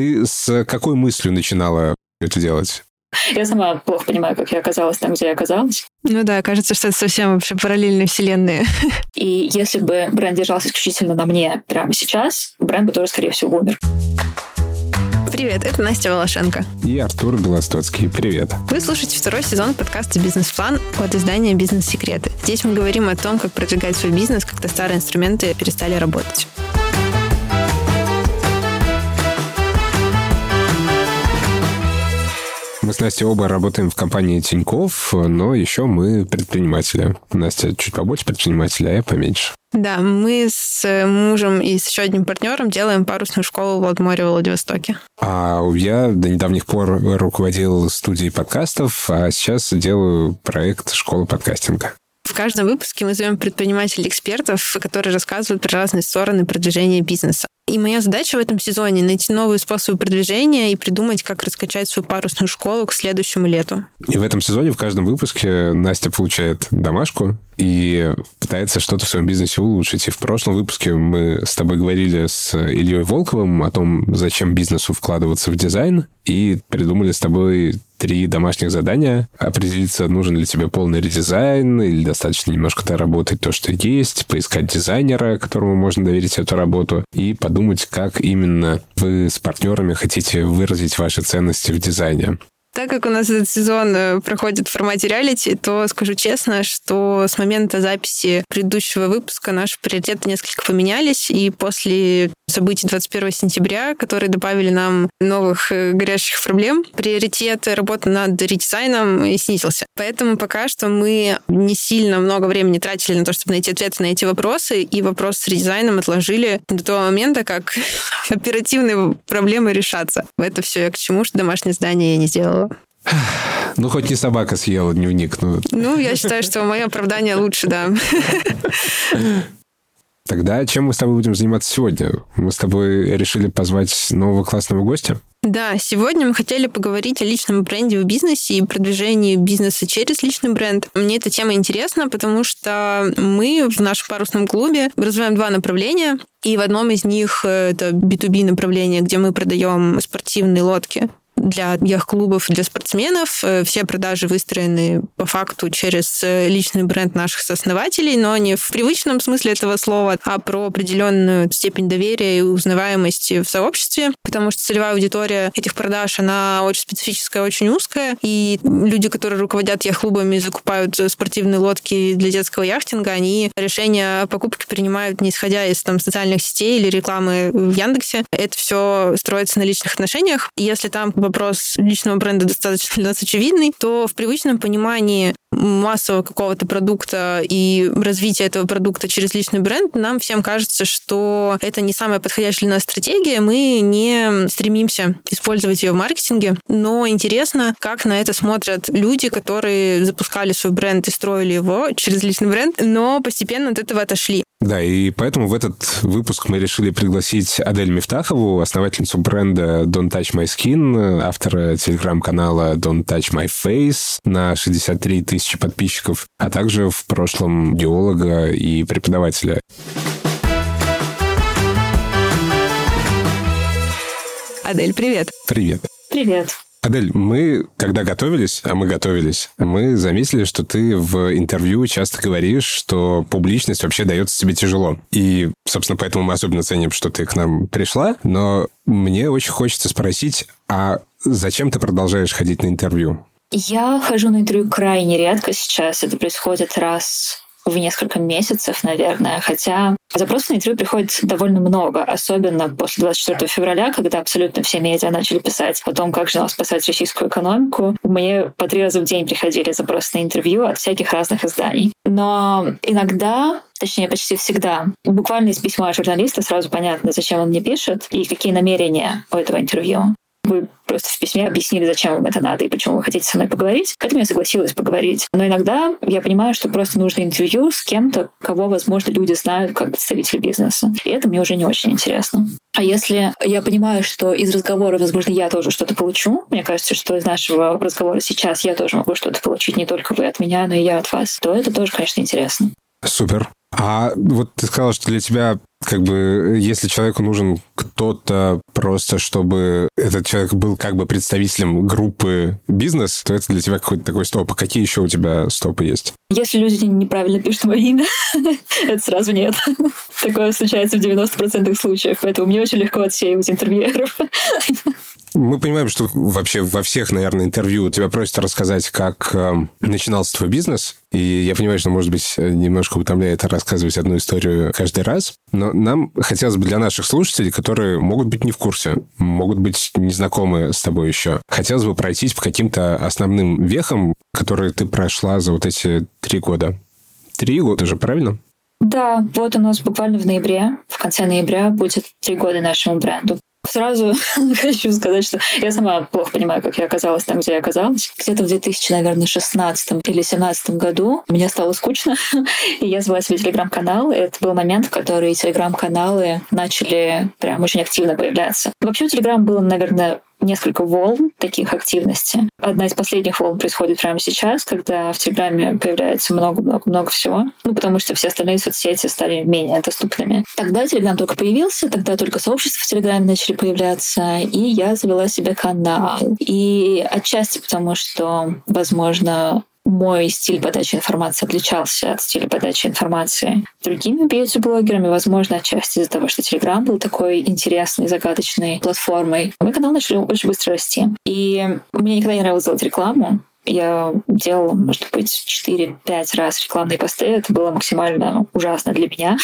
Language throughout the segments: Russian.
ты с какой мыслью начинала это делать? Я сама плохо понимаю, как я оказалась там, где я оказалась. Ну да, кажется, что это совсем вообще параллельные вселенные. И если бы бренд держался исключительно на мне прямо сейчас, бренд бы тоже, скорее всего, умер. Привет, это Настя Волошенко. И Артур Белостоцкий. Привет. Вы слушаете второй сезон подкаста «Бизнес-план» от издания «Бизнес-секреты». Здесь мы говорим о том, как продвигать свой бизнес, когда старые инструменты перестали работать. Мы с Настей оба работаем в компании Тиньков, но еще мы предприниматели. Настя чуть побольше предпринимателя, а я поменьше. Да, мы с мужем и с еще одним партнером делаем парусную школу в Ладморе в Владивостоке. А я до недавних пор руководил студией подкастов, а сейчас делаю проект «Школа подкастинга». В каждом выпуске мы зовем предпринимателей-экспертов, которые рассказывают про разные стороны продвижения бизнеса. И моя задача в этом сезоне — найти новые способы продвижения и придумать, как раскачать свою парусную школу к следующему лету. И в этом сезоне в каждом выпуске Настя получает домашку и пытается что-то в своем бизнесе улучшить. И в прошлом выпуске мы с тобой говорили с Ильей Волковым о том, зачем бизнесу вкладываться в дизайн, и придумали с тобой три домашних задания. Определиться, нужен ли тебе полный редизайн, или достаточно немножко доработать то, что есть, поискать дизайнера, которому можно доверить эту работу, и подумать, как именно вы с партнерами хотите выразить ваши ценности в дизайне. Так как у нас этот сезон э, проходит в формате реалити, то скажу честно, что с момента записи предыдущего выпуска наши приоритеты несколько поменялись, и после событий 21 сентября, которые добавили нам новых э, горящих проблем, приоритет работы над редизайном снизился. Поэтому пока что мы не сильно много времени тратили на то, чтобы найти ответы на эти вопросы, и вопрос с редизайном отложили до того момента, как оперативные проблемы решатся. Это все я к чему, что домашнее здание я не сделала сделала. Ну, хоть не собака съела дневник. Ну, ну я считаю, что мое оправдание лучше, да. Тогда чем мы с тобой будем заниматься сегодня? Мы с тобой решили позвать нового классного гостя? Да, сегодня мы хотели поговорить о личном бренде в бизнесе и продвижении бизнеса через личный бренд. Мне эта тема интересна, потому что мы в нашем парусном клубе развиваем два направления. И в одном из них это B2B направление, где мы продаем спортивные лодки для яхт-клубов, для спортсменов. Э, все продажи выстроены по факту через э, личный бренд наших сооснователей, но не в привычном смысле этого слова, а про определенную степень доверия и узнаваемости в сообществе, потому что целевая аудитория этих продаж, она очень специфическая, очень узкая, и люди, которые руководят яхт-клубами, закупают спортивные лодки для детского яхтинга, они решения о покупке принимают не исходя из там, социальных сетей или рекламы в Яндексе. Это все строится на личных отношениях. И если там вопрос личного бренда достаточно для нас очевидный, то в привычном понимании массового какого-то продукта и развития этого продукта через личный бренд, нам всем кажется, что это не самая подходящая для нас стратегия. Мы не стремимся использовать ее в маркетинге, но интересно, как на это смотрят люди, которые запускали свой бренд и строили его через личный бренд, но постепенно от этого отошли. Да, и поэтому в этот выпуск мы решили пригласить Адель Мифтахову, основательницу бренда Don't Touch My Skin, автора телеграм-канала Don't Touch My Face на 63 тысячи подписчиков, а также в прошлом геолога и преподавателя. Адель, привет. Привет. Привет. Адель, мы, когда готовились, а мы готовились, мы заметили, что ты в интервью часто говоришь, что публичность вообще дается тебе тяжело. И, собственно, поэтому мы особенно ценим, что ты к нам пришла. Но мне очень хочется спросить, а зачем ты продолжаешь ходить на интервью? Я хожу на интервью крайне редко сейчас. Это происходит раз в несколько месяцев, наверное. Хотя запросов на интервью приходит довольно много, особенно после 24 февраля, когда абсолютно все медиа начали писать о том, как же нам спасать российскую экономику. Мне по три раза в день приходили запросы на интервью от всяких разных изданий. Но иногда точнее почти всегда. Буквально из письма журналиста сразу понятно, зачем он мне пишет и какие намерения у этого интервью вы просто в письме объяснили, зачем вам это надо и почему вы хотите со мной поговорить. Поэтому я согласилась поговорить. Но иногда я понимаю, что просто нужно интервью с кем-то, кого, возможно, люди знают как представители бизнеса. И это мне уже не очень интересно. А если я понимаю, что из разговора, возможно, я тоже что-то получу, мне кажется, что из нашего разговора сейчас я тоже могу что-то получить, не только вы от меня, но и я от вас, то это тоже, конечно, интересно. Супер. А вот ты сказала, что для тебя как бы, если человеку нужен кто-то просто, чтобы этот человек был как бы представителем группы бизнес, то это для тебя какой-то такой стоп. А какие еще у тебя стопы есть? Если люди неправильно пишут мое имя, это сразу нет. Такое случается в 90% случаев, поэтому мне очень легко отсеивать интервьюеров. Мы понимаем, что вообще во всех, наверное, интервью тебя просят рассказать, как э, начинался твой бизнес. И я понимаю, что, может быть, немножко утомляет рассказывать одну историю каждый раз. Но нам хотелось бы для наших слушателей, которые могут быть не в курсе, могут быть незнакомы с тобой еще, хотелось бы пройтись по каким-то основным вехам, которые ты прошла за вот эти три года. Три года же, правильно? Да, вот у нас буквально в ноябре, в конце ноября будет три года нашему бренду. Сразу хочу сказать, что я сама плохо понимаю, как я оказалась там, где я оказалась. Где-то в 2000, наверное, 16 или 2017 году мне стало скучно, и я звала себе телеграм-канал. Это был момент, в который телеграм-каналы начали прям очень активно появляться. Вообще телеграм было, наверное, несколько волн таких активностей. Одна из последних волн происходит прямо сейчас, когда в Телеграме появляется много-много-много всего, ну, потому что все остальные соцсети стали менее доступными. Тогда Телеграм только появился, тогда только сообщества в Телеграме начали появляться, и я завела себе канал. И отчасти потому, что, возможно, мой стиль подачи информации отличался от стиля подачи информации другими бьюти-блогерами, возможно, отчасти из-за того, что Telegram был такой интересной, загадочной платформой. Мой канал начал очень быстро расти. И мне никогда не нравилось делать рекламу, я делала, может быть, 4-5 раз рекламные посты. Это было максимально ужасно для меня.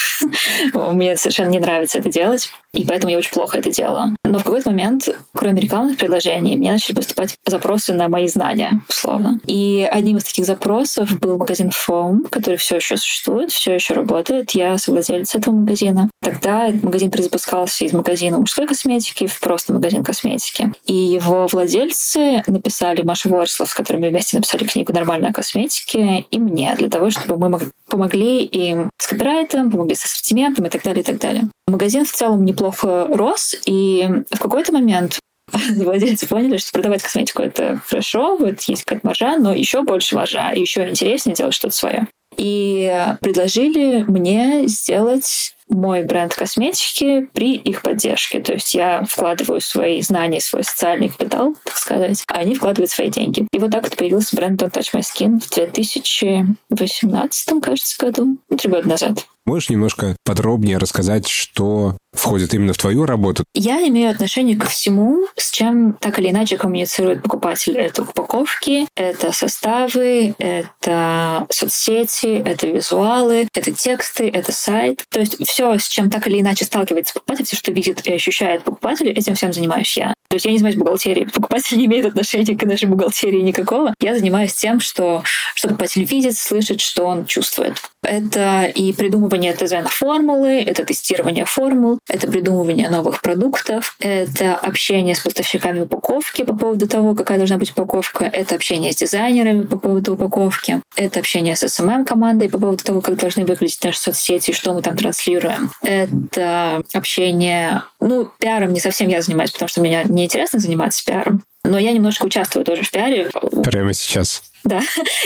Мне совершенно не нравится это делать, и поэтому я очень плохо это делала. Но в какой-то момент, кроме рекламных предложений, мне начали поступать запросы на мои знания, условно. И одним из таких запросов был магазин Foam, который все еще существует, все еще работает. Я совладелец этого магазина. Тогда этот магазин перезапускался из магазина мужской косметики в просто магазин косметики. И его владельцы написали Маша Ворслов, с которыми мы вместе написали книгу «Нормальная косметики», и мне, для того, чтобы мы помогли им с копирайтом, помогли с ассортиментом и так далее, и так далее. Магазин в целом неплохо рос, и в какой-то момент владельцы поняли, что продавать косметику это хорошо, вот есть какая-то маржа, но еще больше маржа, и еще интереснее делать что-то свое. И предложили мне сделать мой бренд косметики при их поддержке. То есть я вкладываю свои знания, свой социальный капитал, так сказать, а они вкладывают свои деньги. И вот так вот появился бренд Don't Touch My Skin в 2018, кажется, году, три года назад. Можешь немножко подробнее рассказать, что входит именно в твою работу? Я имею отношение ко всему, с чем так или иначе коммуницирует покупатель. Это упаковки, это составы, это соцсети, это визуалы, это тексты, это сайт. То есть все, с чем так или иначе сталкивается покупатель, все, что видит и ощущает покупатель, этим всем занимаюсь я. То есть я не занимаюсь бухгалтерией. Покупатель не имеет отношения к нашей бухгалтерии никакого. Я занимаюсь тем, что, что покупатель видит, слышит, что он чувствует. Это и придумывание ТЗН-формулы, это тестирование формул, это придумывание новых продуктов, это общение с поставщиками упаковки по поводу того, какая должна быть упаковка, это общение с дизайнерами по поводу упаковки, это общение с SMM-командой по поводу того, как должны выглядеть наши соцсети, что мы там транслируем. Это общение... Ну, пиаром не совсем я занимаюсь, потому что меня неинтересно заниматься пиаром, но я немножко участвую тоже в пиаре. Прямо сейчас. Да.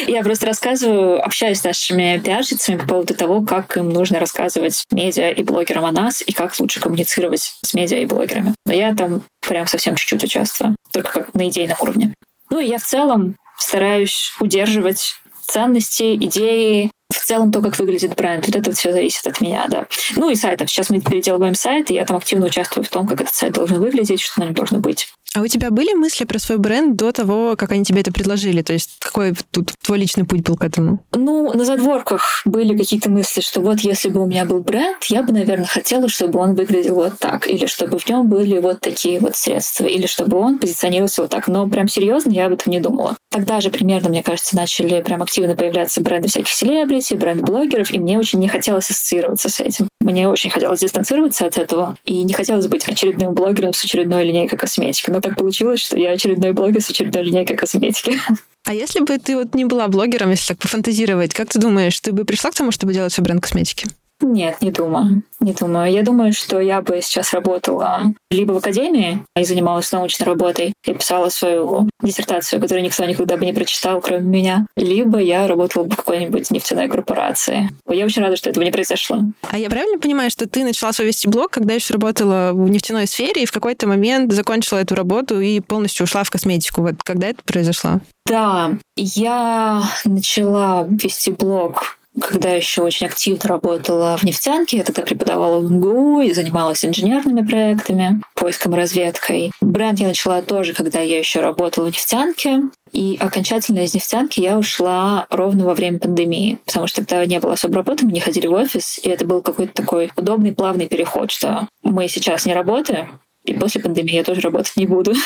Я просто рассказываю, общаюсь с нашими пиарщицами по поводу того, как им нужно рассказывать медиа и блогерам о нас, и как лучше коммуницировать с медиа и блогерами. Но я там прям совсем чуть-чуть участвую, только как на идейном уровне. Ну и я в целом стараюсь удерживать ценности, идеи, в целом то, как выглядит бренд, вот это вот все зависит от меня, да. Ну и сайтов. Сейчас мы переделываем сайт, и я там активно участвую в том, как этот сайт должен выглядеть, что на нем должно быть. А у тебя были мысли про свой бренд до того, как они тебе это предложили? То есть какой тут твой личный путь был к этому? Ну, на задворках были какие-то мысли, что вот если бы у меня был бренд, я бы, наверное, хотела, чтобы он выглядел вот так, или чтобы в нем были вот такие вот средства, или чтобы он позиционировался вот так. Но прям серьезно я об этом не думала. Тогда же примерно, мне кажется, начали прям активно появляться бренды всяких селебрити, бренд-блогеров, и мне очень не хотелось ассоциироваться с этим. Мне очень хотелось дистанцироваться от этого, и не хотелось быть очередным блогером с очередной линейкой косметики. Но так получилось, что я очередной блогер с очередной линейкой косметики. А если бы ты вот не была блогером, если так пофантазировать, как ты думаешь, ты бы пришла к тому, чтобы делать свой бренд косметики? Нет, не думаю. Не думаю. Я думаю, что я бы сейчас работала либо в академии и занималась научной работой и писала свою диссертацию, которую никто никогда бы не прочитал, кроме меня, либо я работала бы в какой-нибудь нефтяной корпорации. Я очень рада, что этого не произошло. А я правильно понимаю, что ты начала свой вести блог, когда еще работала в нефтяной сфере и в какой-то момент закончила эту работу и полностью ушла в косметику? Вот когда это произошло? Да, я начала вести блог когда еще очень активно работала в нефтянке, я тогда преподавала в МГУ и занималась инженерными проектами, поиском разведкой. Бренд я начала тоже, когда я еще работала в нефтянке. И окончательно из нефтянки я ушла ровно во время пандемии, потому что тогда не было особо работы, мы не ходили в офис, и это был какой-то такой удобный, плавный переход, что мы сейчас не работаем, и после пандемии я тоже работать не буду.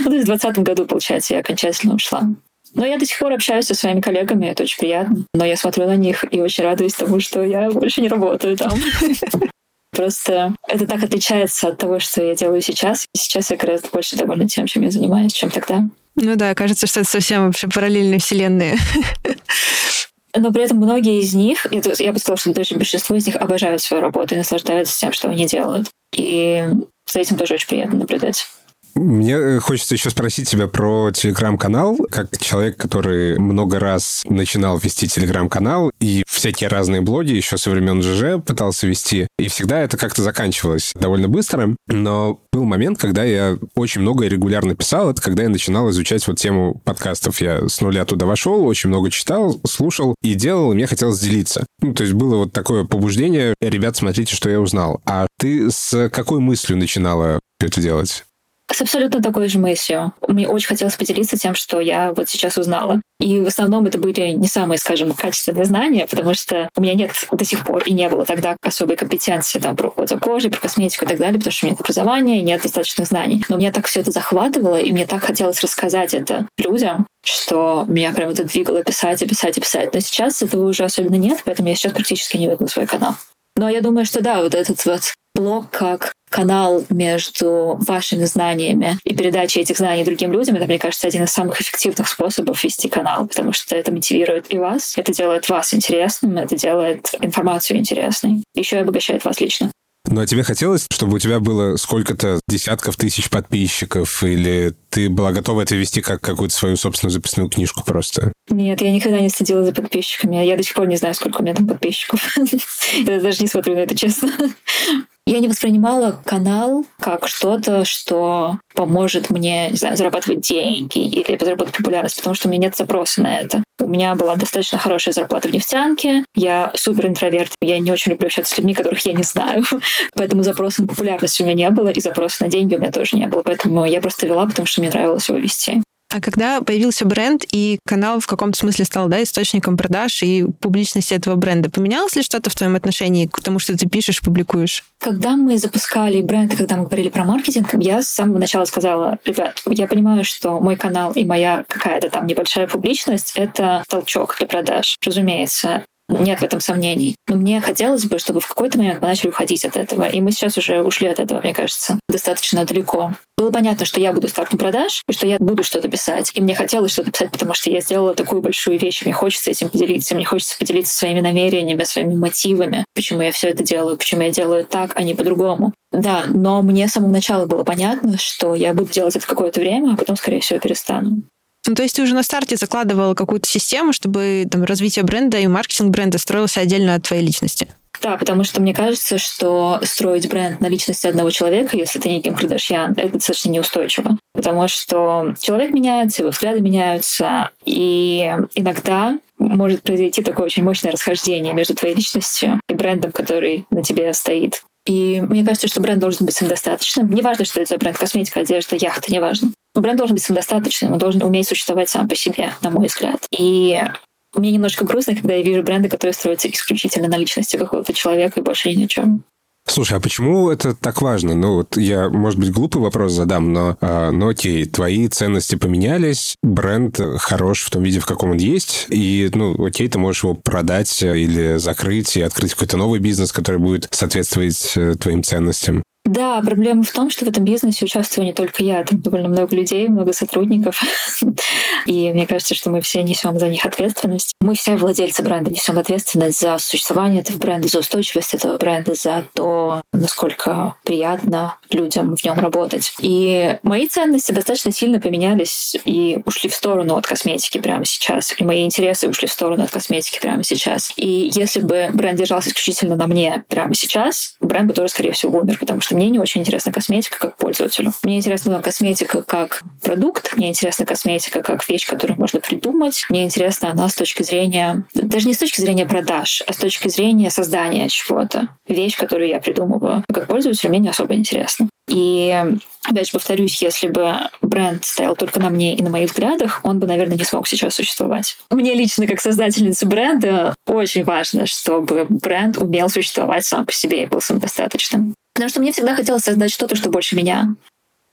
Ну, то есть в 2020 году, получается, я окончательно ушла. Но я до сих пор общаюсь со своими коллегами, это очень приятно. Но я смотрю на них и очень радуюсь тому, что я больше не работаю там. Просто это так отличается от того, что я делаю сейчас. Сейчас я гораздо больше довольна тем, чем я занимаюсь, чем тогда. Ну да, кажется, что это совсем вообще параллельные вселенные. Но при этом многие из них, я бы сказала, что даже большинство из них обожают свою работу и наслаждаются тем, что они делают. И за этим тоже очень приятно наблюдать. Мне э, хочется еще спросить тебя про телеграм-канал. Как человек, который много раз начинал вести телеграм-канал и всякие разные блоги еще со времен ЖЖ пытался вести, и всегда это как-то заканчивалось довольно быстро. Но был момент, когда я очень много и регулярно писал. Это когда я начинал изучать вот тему подкастов. Я с нуля туда вошел, очень много читал, слушал и делал, и мне хотелось делиться. Ну, то есть было вот такое побуждение, ребят, смотрите, что я узнал. А ты с какой мыслью начинала это делать? С абсолютно такой же мыслью. Мне очень хотелось поделиться тем, что я вот сейчас узнала. И в основном это были не самые, скажем, качественные знания, потому что у меня нет до сих пор и не было тогда особой компетенции там, про уход за кожей, про косметику и так далее, потому что у меня нет образования, нет достаточных знаний. Но меня так все это захватывало, и мне так хотелось рассказать это людям, что меня прям это двигало писать и писать и писать. Но сейчас этого уже особенно нет, поэтому я сейчас практически не веду свой канал. Но я думаю, что да, вот этот вот блог как канал между вашими знаниями и передачей этих знаний другим людям, это, мне кажется, один из самых эффективных способов вести канал, потому что это мотивирует и вас, это делает вас интересным, это делает информацию интересной, еще и обогащает вас лично. Ну, а тебе хотелось, чтобы у тебя было сколько-то десятков тысяч подписчиков, или ты была готова это вести как какую-то свою собственную записную книжку просто? Нет, я никогда не следила за подписчиками. Я до сих пор не знаю, сколько у меня там подписчиков. Я даже не смотрю на это, честно. Я не воспринимала канал как что-то, что поможет мне, не знаю, зарабатывать деньги или заработать популярность, потому что у меня нет запроса на это. У меня была достаточно хорошая зарплата в нефтянке, я супер интроверт, я не очень люблю общаться с людьми, которых я не знаю, поэтому запроса на популярность у меня не было, и запроса на деньги у меня тоже не было, поэтому я просто вела, потому что мне нравилось его вести. А когда появился бренд и канал в каком-то смысле стал да, источником продаж и публичности этого бренда, поменялось ли что-то в твоем отношении к тому, что ты пишешь, публикуешь? Когда мы запускали бренд когда мы говорили про маркетинг, я с самого начала сказала, ребят, я понимаю, что мой канал и моя какая-то там небольшая публичность — это толчок для продаж. Разумеется, нет в этом сомнений. Но мне хотелось бы, чтобы в какой-то момент мы начали уходить от этого. И мы сейчас уже ушли от этого, мне кажется, достаточно далеко. Было понятно, что я буду стартом продаж, и что я буду что-то писать. И мне хотелось что-то писать, потому что я сделала такую большую вещь, мне хочется этим поделиться. Мне хочется поделиться своими намерениями, своими мотивами, почему я все это делаю, почему я делаю так, а не по-другому. Да, но мне с самого начала было понятно, что я буду делать это какое-то время, а потом, скорее всего, перестану. Ну, то есть ты уже на старте закладывала какую-то систему, чтобы там, развитие бренда и маркетинг бренда строился отдельно от твоей личности? Да, потому что мне кажется, что строить бренд на личности одного человека, если ты не Ким Кардашьян, это достаточно неустойчиво. Потому что человек меняется, его взгляды меняются, и иногда может произойти такое очень мощное расхождение между твоей личностью и брендом, который на тебе стоит. И мне кажется, что бренд должен быть самодостаточным. Неважно, что это за бренд косметика, одежда, яхта, неважно. Бренд должен быть самодостаточным, он должен уметь существовать сам по себе, на мой взгляд. И мне немножко грустно, когда я вижу бренды, которые строятся исключительно на личности какого-то человека и больше ни на чем. Слушай, а почему это так важно? Ну, вот я, может быть, глупый вопрос задам, но, э, ну окей, твои ценности поменялись, бренд хорош в том виде, в каком он есть, и, ну, окей, ты можешь его продать или закрыть и открыть какой-то новый бизнес, который будет соответствовать э, твоим ценностям. Да, проблема в том, что в этом бизнесе участвую не только я, там довольно много людей, много сотрудников. И мне кажется, что мы все несем за них ответственность. Мы все владельцы бренда несем ответственность за существование этого бренда, за устойчивость этого бренда, за то, насколько приятно людям в нем работать. И мои ценности достаточно сильно поменялись и ушли в сторону от косметики прямо сейчас. И мои интересы ушли в сторону от косметики прямо сейчас. И если бы бренд держался исключительно на мне прямо сейчас, бренд бы тоже, скорее всего, умер, потому что мне не очень интересна косметика как пользователю. Мне интересна косметика как продукт, мне интересна косметика как вещь, которую можно придумать. Мне интересна она с точки зрения, даже не с точки зрения продаж, а с точки зрения создания чего-то. Вещь, которую я придумываю. Как пользователю мне не особо интересно. И опять же повторюсь, если бы бренд стоял только на мне и на моих взглядах, он бы, наверное, не смог сейчас существовать. Мне лично, как создательнице бренда, очень важно, чтобы бренд умел существовать сам по себе и был самодостаточным. Потому что мне всегда хотелось создать что-то, что больше меня.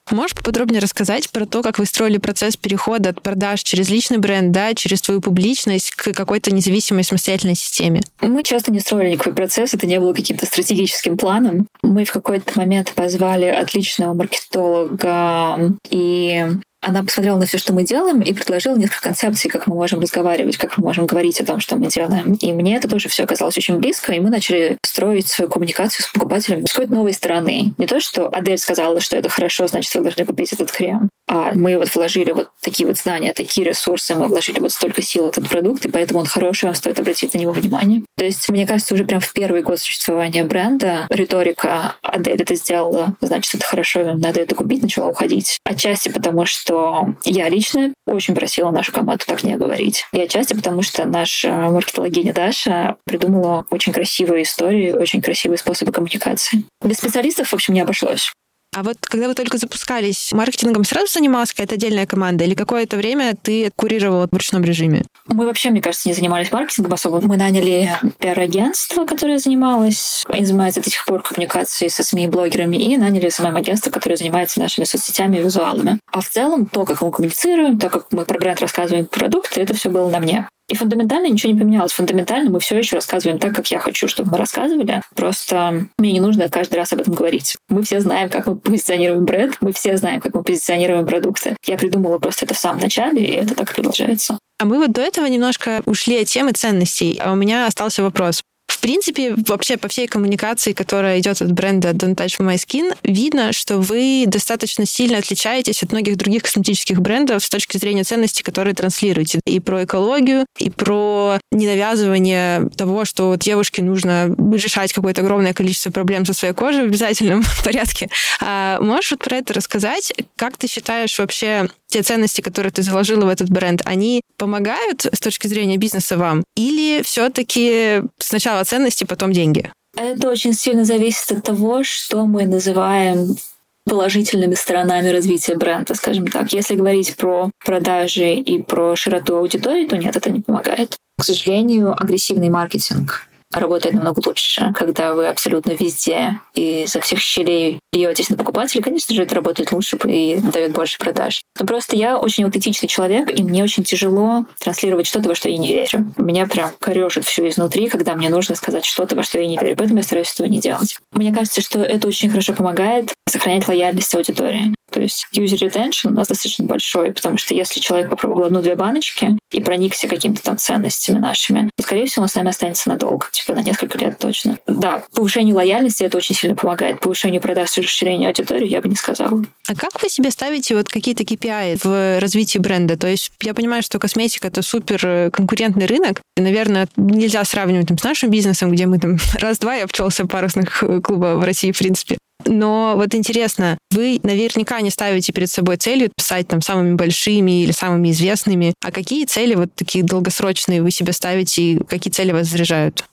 Можешь поподробнее рассказать про то, как вы строили процесс перехода от продаж через личный бренд, да, через твою публичность к какой-то независимой самостоятельной системе? Мы часто не строили никакой процесс, это не было каким-то стратегическим планом. Мы в какой-то момент позвали отличного маркетолога и она посмотрела на все, что мы делаем, и предложила несколько концепций, как мы можем разговаривать, как мы можем говорить о том, что мы делаем. И мне это тоже все оказалось очень близко, и мы начали строить свою коммуникацию с покупателем с какой-то новой стороны. Не то, что Адель сказала, что это хорошо, значит, вы должны купить этот крем, а мы вот вложили вот такие вот знания, такие ресурсы, мы вложили вот столько сил в этот продукт, и поэтому он хороший, вам стоит обратить на него внимание. То есть, мне кажется, уже прям в первый год существования бренда риторика Адель это сделала, значит, это хорошо, надо это купить, начала уходить. Отчасти потому, что я лично очень просила нашу команду так не говорить. И отчасти потому, что наша маркетологиня Даша придумала очень красивые истории, очень красивые способы коммуникации. Без специалистов, в общем, не обошлось. А вот когда вы только запускались, маркетингом сразу занималась какая-то отдельная команда или какое-то время ты курировала в ручном режиме? Мы вообще, мне кажется, не занимались маркетингом особо. Мы наняли пиар-агентство, которое занималось, они занимаются до сих пор коммуникацией со СМИ и блогерами, и наняли СММ-агентство, которое занимается нашими соцсетями и визуалами. А в целом, то, как мы коммуницируем, то, как мы про бренд рассказываем продукты, это все было на мне. И фундаментально ничего не поменялось. Фундаментально мы все еще рассказываем так, как я хочу, чтобы мы рассказывали. Просто мне не нужно каждый раз об этом говорить. Мы все знаем, как мы позиционируем бренд, мы все знаем, как мы позиционируем продукты. Я придумала просто это в самом начале, и это так и продолжается. А мы вот до этого немножко ушли от темы ценностей. А у меня остался вопрос. В принципе, вообще по всей коммуникации, которая идет от бренда Don't Touch My Skin, видно, что вы достаточно сильно отличаетесь от многих других косметических брендов с точки зрения ценностей, которые транслируете. И про экологию, и про ненавязывание того, что девушке нужно решать какое-то огромное количество проблем со своей кожей в обязательном порядке. А можешь вот про это рассказать? Как ты считаешь вообще те ценности, которые ты заложила в этот бренд, они помогают с точки зрения бизнеса вам? Или все-таки сначала ценности, потом деньги? Это очень сильно зависит от того, что мы называем положительными сторонами развития бренда, скажем так. Если говорить про продажи и про широту аудитории, то нет, это не помогает. К сожалению, агрессивный маркетинг работает намного лучше, когда вы абсолютно везде и со всех щелей льетесь на покупателей, конечно же, это работает лучше и дает больше продаж. Но просто я очень аутентичный человек, и мне очень тяжело транслировать что-то, во что я не верю. Меня прям корежит все изнутри, когда мне нужно сказать что-то, во что я не верю. Поэтому я стараюсь этого не делать. Мне кажется, что это очень хорошо помогает сохранять лояльность аудитории. То есть user retention у нас достаточно большой, потому что если человек попробовал одну-две баночки и проникся какими-то там ценностями нашими, то, скорее всего, он с нами останется надолго, типа на несколько лет точно. Да, повышению лояльности это очень сильно помогает. Повышению продаж и расширению аудитории я бы не сказала. А как вы себе ставите вот какие-то KPI в развитии бренда? То есть я понимаю, что косметика — это супер конкурентный рынок. И, наверное, нельзя сравнивать там, с нашим бизнесом, где мы там раз-два и обчелся парусных клуба в России, в принципе. Но вот интересно, вы наверняка не ставите перед собой целью писать там самыми большими или самыми известными. А какие цели вот такие долгосрочные вы себе ставите и какие цели вас заряжают?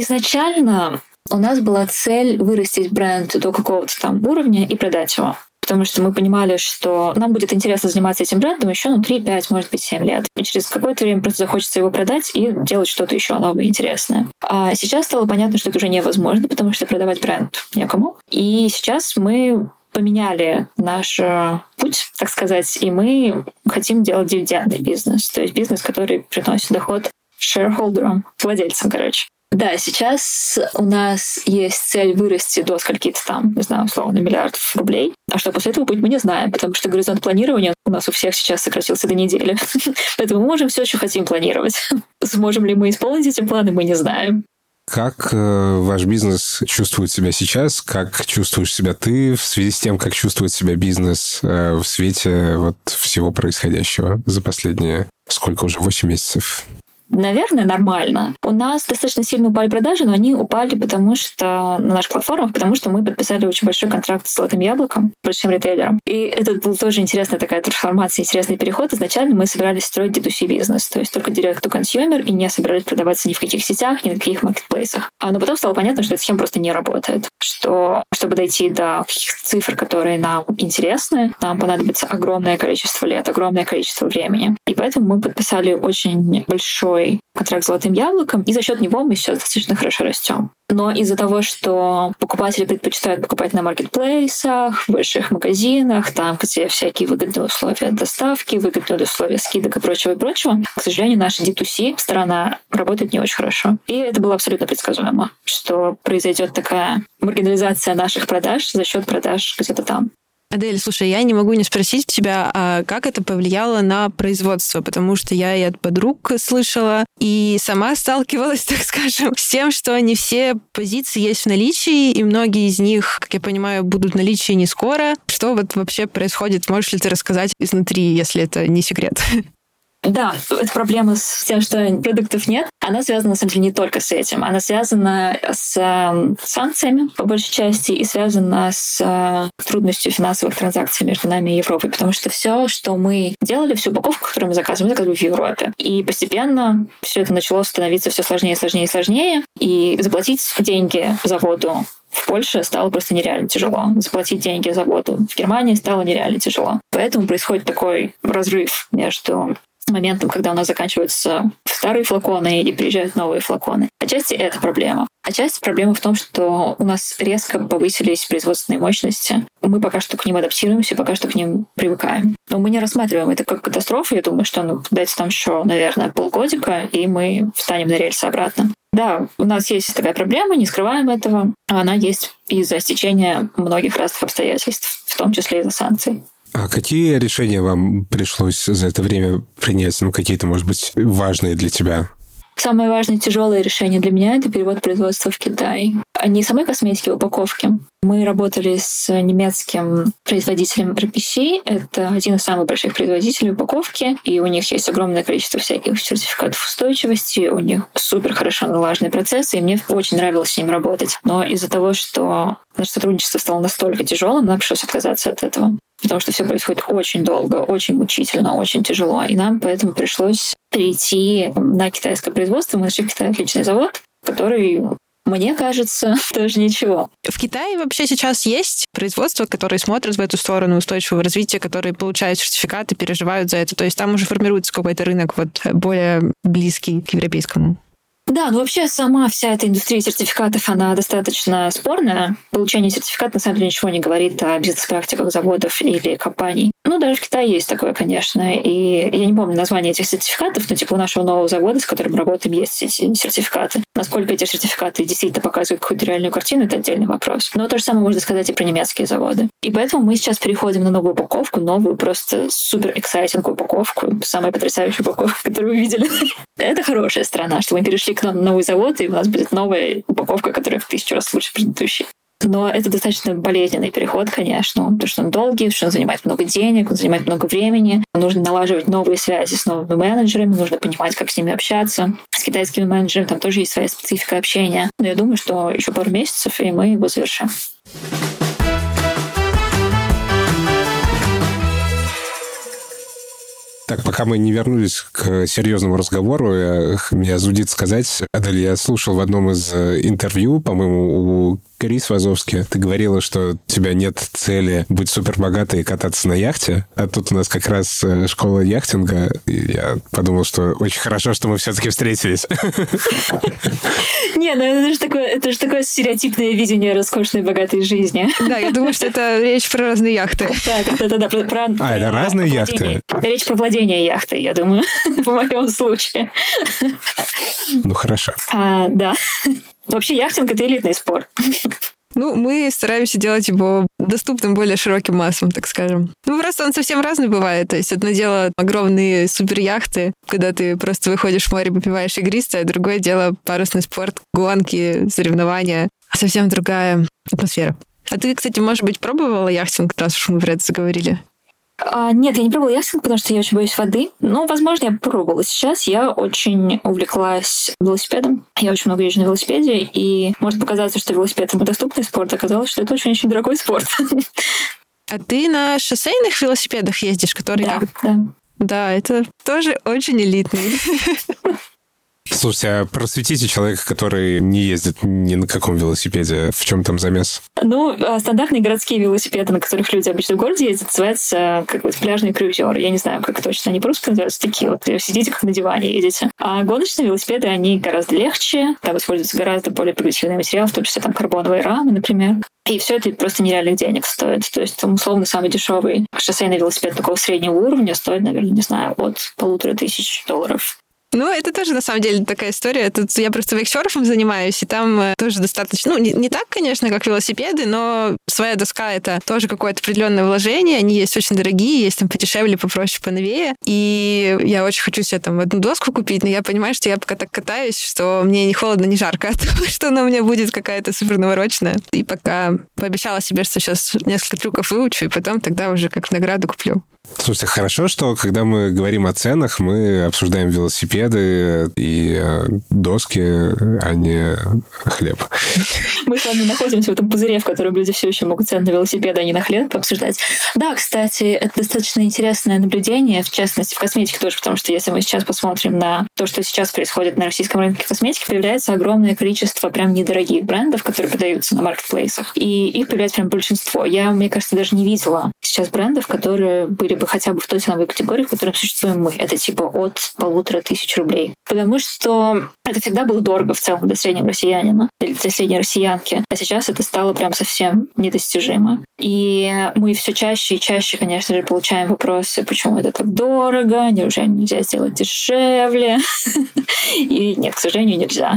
Изначально у нас была цель вырастить бренд до какого-то там уровня и продать его потому что мы понимали, что нам будет интересно заниматься этим брендом еще ну, 3, 5, может быть, 7 лет. И через какое-то время просто захочется его продать и делать что-то еще новое интересное. А сейчас стало понятно, что это уже невозможно, потому что продавать бренд некому. И сейчас мы поменяли наш э, путь, так сказать, и мы хотим делать дивидендный бизнес, то есть бизнес, который приносит доход shareholderам, владельцам, короче. Да, сейчас у нас есть цель вырасти до скольки-то там, не знаю, условно, миллиардов рублей. А что после этого будет, мы не знаем, потому что горизонт планирования у нас у всех сейчас сократился до недели. Поэтому мы можем все еще хотим планировать. Сможем ли мы исполнить эти планы, мы не знаем. Как э, ваш бизнес чувствует себя сейчас? Как чувствуешь себя ты в связи с тем, как чувствует себя бизнес э, в свете вот всего происходящего за последние сколько уже, 8 месяцев? Наверное, нормально. У нас достаточно сильно упали продажи, но они упали потому что на наших платформах, потому что мы подписали очень большой контракт с Золотым Яблоком, большим ритейлером. И это был тоже интересная такая трансформация, интересный переход. Изначально мы собирались строить D2C бизнес, то есть только direct to consumer, и не собирались продаваться ни в каких сетях, ни на каких маркетплейсах. А, но потом стало понятно, что эта схема просто не работает. Что чтобы дойти до каких цифр, которые нам интересны, нам понадобится огромное количество лет, огромное количество времени. И поэтому мы подписали очень большой большой контракт с золотым яблоком, и за счет него мы сейчас достаточно хорошо растем. Но из-за того, что покупатели предпочитают покупать на маркетплейсах, в больших магазинах, там, где всякие выгодные условия доставки, выгодные условия скидок и прочего, и прочего, к сожалению, наша D2C сторона работает не очень хорошо. И это было абсолютно предсказуемо, что произойдет такая маргинализация наших продаж за счет продаж где-то там. Адель, слушай, я не могу не спросить тебя, а как это повлияло на производство, потому что я и от подруг слышала, и сама сталкивалась, так скажем, с тем, что не все позиции есть в наличии, и многие из них, как я понимаю, будут в наличии не скоро. Что вот вообще происходит? Можешь ли ты рассказать изнутри, если это не секрет? Да, это проблема с тем, что продуктов нет. Она связана, на самом деле, не только с этим. Она связана с э, санкциями, по большей части, и связана с э, трудностью финансовых транзакций между нами и Европой. Потому что все, что мы делали, всю упаковку, которую мы заказывали, мы заказывали в Европе. И постепенно все это начало становиться все сложнее, сложнее сложнее. И заплатить деньги заводу в Польше стало просто нереально тяжело. Заплатить деньги за воду в Германии стало нереально тяжело. Поэтому происходит такой разрыв между моментом, когда у нас заканчиваются старые флаконы и приезжают новые флаконы. Отчасти это проблема. Отчасти проблема в том, что у нас резко повысились производственные мощности. Мы пока что к ним адаптируемся, пока что к ним привыкаем. Но мы не рассматриваем это как катастрофу. Я думаю, что ну, дайте там еще, наверное, полгодика, и мы встанем на рельсы обратно. Да, у нас есть такая проблема, не скрываем этого. Она есть из-за стечения многих разных обстоятельств, в том числе из-за санкций. А какие решения вам пришлось за это время принять? Ну, какие-то, может быть, важные для тебя? Самое важное тяжелое решение для меня — это перевод производства в Китай. А не самой косметики, а упаковки. Мы работали с немецким производителем RPC. Это один из самых больших производителей упаковки. И у них есть огромное количество всяких сертификатов устойчивости. У них супер хорошо налаженные процессы. И мне очень нравилось с ним работать. Но из-за того, что наше сотрудничество стало настолько тяжелым, нам пришлось отказаться от этого потому что все происходит очень долго, очень мучительно, очень тяжело. И нам поэтому пришлось перейти на китайское производство. Мы нашли в Китае отличный завод, который мне кажется, тоже ничего. В Китае вообще сейчас есть производства, которые смотрят в эту сторону устойчивого развития, которые получают сертификаты, переживают за это. То есть там уже формируется какой-то рынок вот более близкий к европейскому. Да, ну вообще сама вся эта индустрия сертификатов, она достаточно спорная. Получение сертификата на самом деле ничего не говорит о бизнес-практиках заводов или компаний. Ну, даже в Китае есть такое, конечно. И я не помню название этих сертификатов, но типа у нашего нового завода, с которым работаем, есть эти сертификаты. Насколько эти сертификаты действительно показывают какую-то реальную картину, это отдельный вопрос. Но то же самое можно сказать и про немецкие заводы. И поэтому мы сейчас переходим на новую упаковку, новую просто супер эксайтинг упаковку, самая потрясающая упаковка, которую вы видели. Это хорошая страна, что мы перешли к новый завод, и у нас будет новая упаковка, которая в тысячу раз лучше предыдущей. Но это достаточно болезненный переход, конечно, потому что он долгий, что он занимает много денег, он занимает много времени. Нужно налаживать новые связи с новыми менеджерами, нужно понимать, как с ними общаться. С китайскими менеджерами там тоже есть своя специфика общения. Но я думаю, что еще пару месяцев, и мы его завершим. Так, пока мы не вернулись к серьезному разговору, я, меня зудит сказать, Адель, я слушал в одном из э, интервью, по-моему, у Крис Вазовский, ты говорила, что у тебя нет цели быть супербогатой и кататься на яхте, а тут у нас как раз э, школа яхтинга, и я подумал, что очень хорошо, что мы все-таки встретились. Не, ну это же такое, это же такое стереотипное видение роскошной богатой жизни. Да, я думаю, что это речь про разные яхты. Да, да, да, про, а, это разные яхты? Речь про владение яхтой, я думаю, в моем случае. Ну, хорошо. А, да. Вообще яхтинг — это элитный спорт. Ну, мы стараемся делать его доступным более широким массам, так скажем. Ну, просто он совсем разный бывает. То есть одно дело огромные суперяхты, когда ты просто выходишь в море, попиваешь игристое, а другое дело парусный спорт, гонки, соревнования. Совсем другая атмосфера. А ты, кстати, может быть, пробовала яхтинг, раз уж мы про это заговорили? А, нет, я не пробовала яхтинг, потому что я очень боюсь воды. Но, возможно, я пробовала. Сейчас я очень увлеклась велосипедом. Я очень много езжу на велосипеде, и может показаться, что велосипед — это доступный спорт. Оказалось, что это очень-очень дорогой спорт. А ты на шоссейных велосипедах ездишь, которые... Да, да. Да, это тоже очень элитный. Слушайте, а просветите человека, который не ездит ни на каком велосипеде. В чем там замес? Ну, а, стандартные городские велосипеды, на которых люди обычно в городе ездят, называются как бы пляжный крузер. Я не знаю, как точно они по-русски называются. Такие вот. Сидите как на диване едете. А гоночные велосипеды, они гораздо легче. Там используется гораздо более прогрессивный материал, в том числе там карбоновые рамы, например. И все это просто нереальных денег стоит. То есть, там, условно, самый дешевый шоссейный велосипед такого среднего уровня стоит, наверное, не знаю, от полутора тысяч долларов. Ну, это тоже, на самом деле, такая история. Тут я просто вейксерфом занимаюсь, и там э, тоже достаточно... Ну, не, не так, конечно, как велосипеды, но своя доска — это тоже какое-то определенное вложение. Они есть очень дорогие, есть там подешевле, попроще, поновее. И я очень хочу себе там одну доску купить, но я понимаю, что я пока так катаюсь, что мне не холодно, не жарко от того, что она у меня будет какая-то супер навороченная. И пока пообещала себе, что сейчас несколько трюков выучу, и потом тогда уже как награду куплю. Слушайте, хорошо, что когда мы говорим о ценах, мы обсуждаем велосипеды и э, доски, а не хлеб. Мы с вами находимся в этом пузыре, в котором люди все еще могут цены на велосипеды, а не на хлеб обсуждать. Да, кстати, это достаточно интересное наблюдение, в частности, в косметике тоже, потому что если мы сейчас посмотрим на то, что сейчас происходит на российском рынке косметики, появляется огромное количество прям недорогих брендов, которые продаются на маркетплейсах. И их появляется прям большинство. Я, мне кажется, даже не видела сейчас брендов, которые были бы хотя бы в той ценовой категории, в которой существуем мы. Это типа от полутора тысяч рублей. Потому что это всегда было дорого в целом для среднего россиянина или для средней россиянки. А сейчас это стало прям совсем недостижимо. И мы все чаще и чаще, конечно же, получаем вопросы, почему это так дорого, неужели нельзя сделать дешевле? И нет, к сожалению, нельзя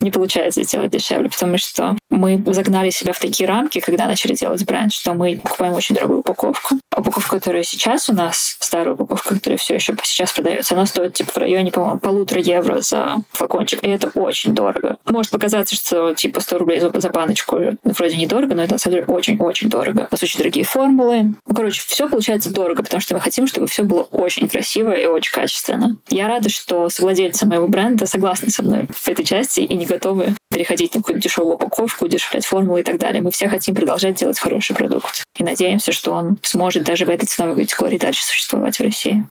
не получается сделать дешевле, потому что мы загнали себя в такие рамки, когда начали делать бренд, что мы покупаем очень дорогую упаковку. Упаковка, которая сейчас у нас, старая упаковка, которая все еще сейчас продается, она стоит типа в районе, по-моему, полутора евро за флакончик. И это очень дорого. Может показаться, что типа 100 рублей за, за баночку вроде недорого, но это на самом деле очень-очень дорого. Нас очень дорогие формулы. Ну, короче, все получается дорого, потому что мы хотим, чтобы все было очень красиво и очень качественно. Я рада, что совладельцы моего бренда согласны со мной в этой части и не готовы переходить на какую-то дешевую упаковку, удешевлять формулы и так далее. Мы все хотим продолжать делать хороший продукт. И надеемся, что он сможет даже в этой ценовой категории дальше существовать в России.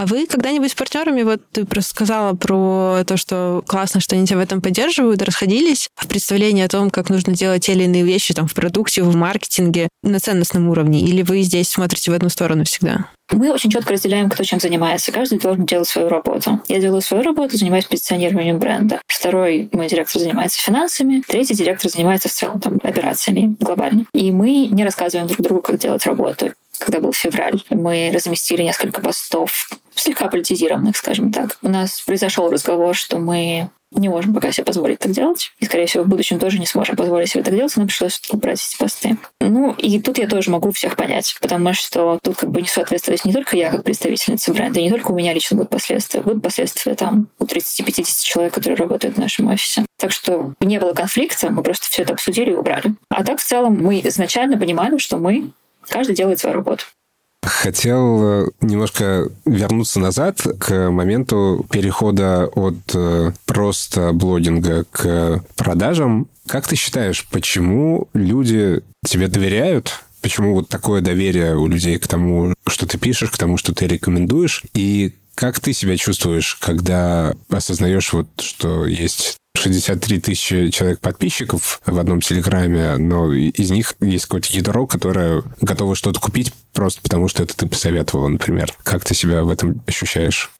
А вы когда-нибудь с партнерами, вот ты просто сказала про то, что классно, что они тебя в этом поддерживают, расходились в представлении о том, как нужно делать те или иные вещи там в продукте, в маркетинге на ценностном уровне? Или вы здесь смотрите в одну сторону всегда? Мы очень четко разделяем, кто чем занимается. Каждый должен делать свою работу. Я делаю свою работу, занимаюсь позиционированием бренда. Второй мой директор занимается финансами. Третий директор занимается в целом там, операциями глобально. И мы не рассказываем друг другу, как делать работу когда был февраль, мы разместили несколько постов, слегка политизированных, скажем так. У нас произошел разговор, что мы не можем пока себе позволить так делать. И, скорее всего, в будущем тоже не сможем позволить себе так делать. Нам пришлось убрать эти посты. Ну, и тут я тоже могу всех понять, потому что тут как бы несу ответственность не только я, как представительница бренда, не только у меня лично будут последствия. Будут последствия там у 30-50 человек, которые работают в нашем офисе. Так что не было конфликта, мы просто все это обсудили и убрали. А так, в целом, мы изначально понимали, что мы Каждый делает свою работу. Хотел э, немножко вернуться назад к моменту перехода от э, просто блогинга к продажам. Как ты считаешь, почему люди тебе доверяют? Почему вот такое доверие у людей к тому, что ты пишешь, к тому, что ты рекомендуешь? И как ты себя чувствуешь, когда осознаешь, вот, что есть 63 тысячи человек подписчиков в одном телеграме, но из них есть какое-то ядро, которое готово что-то купить просто потому, что это ты посоветовала, например. Как ты себя в этом ощущаешь?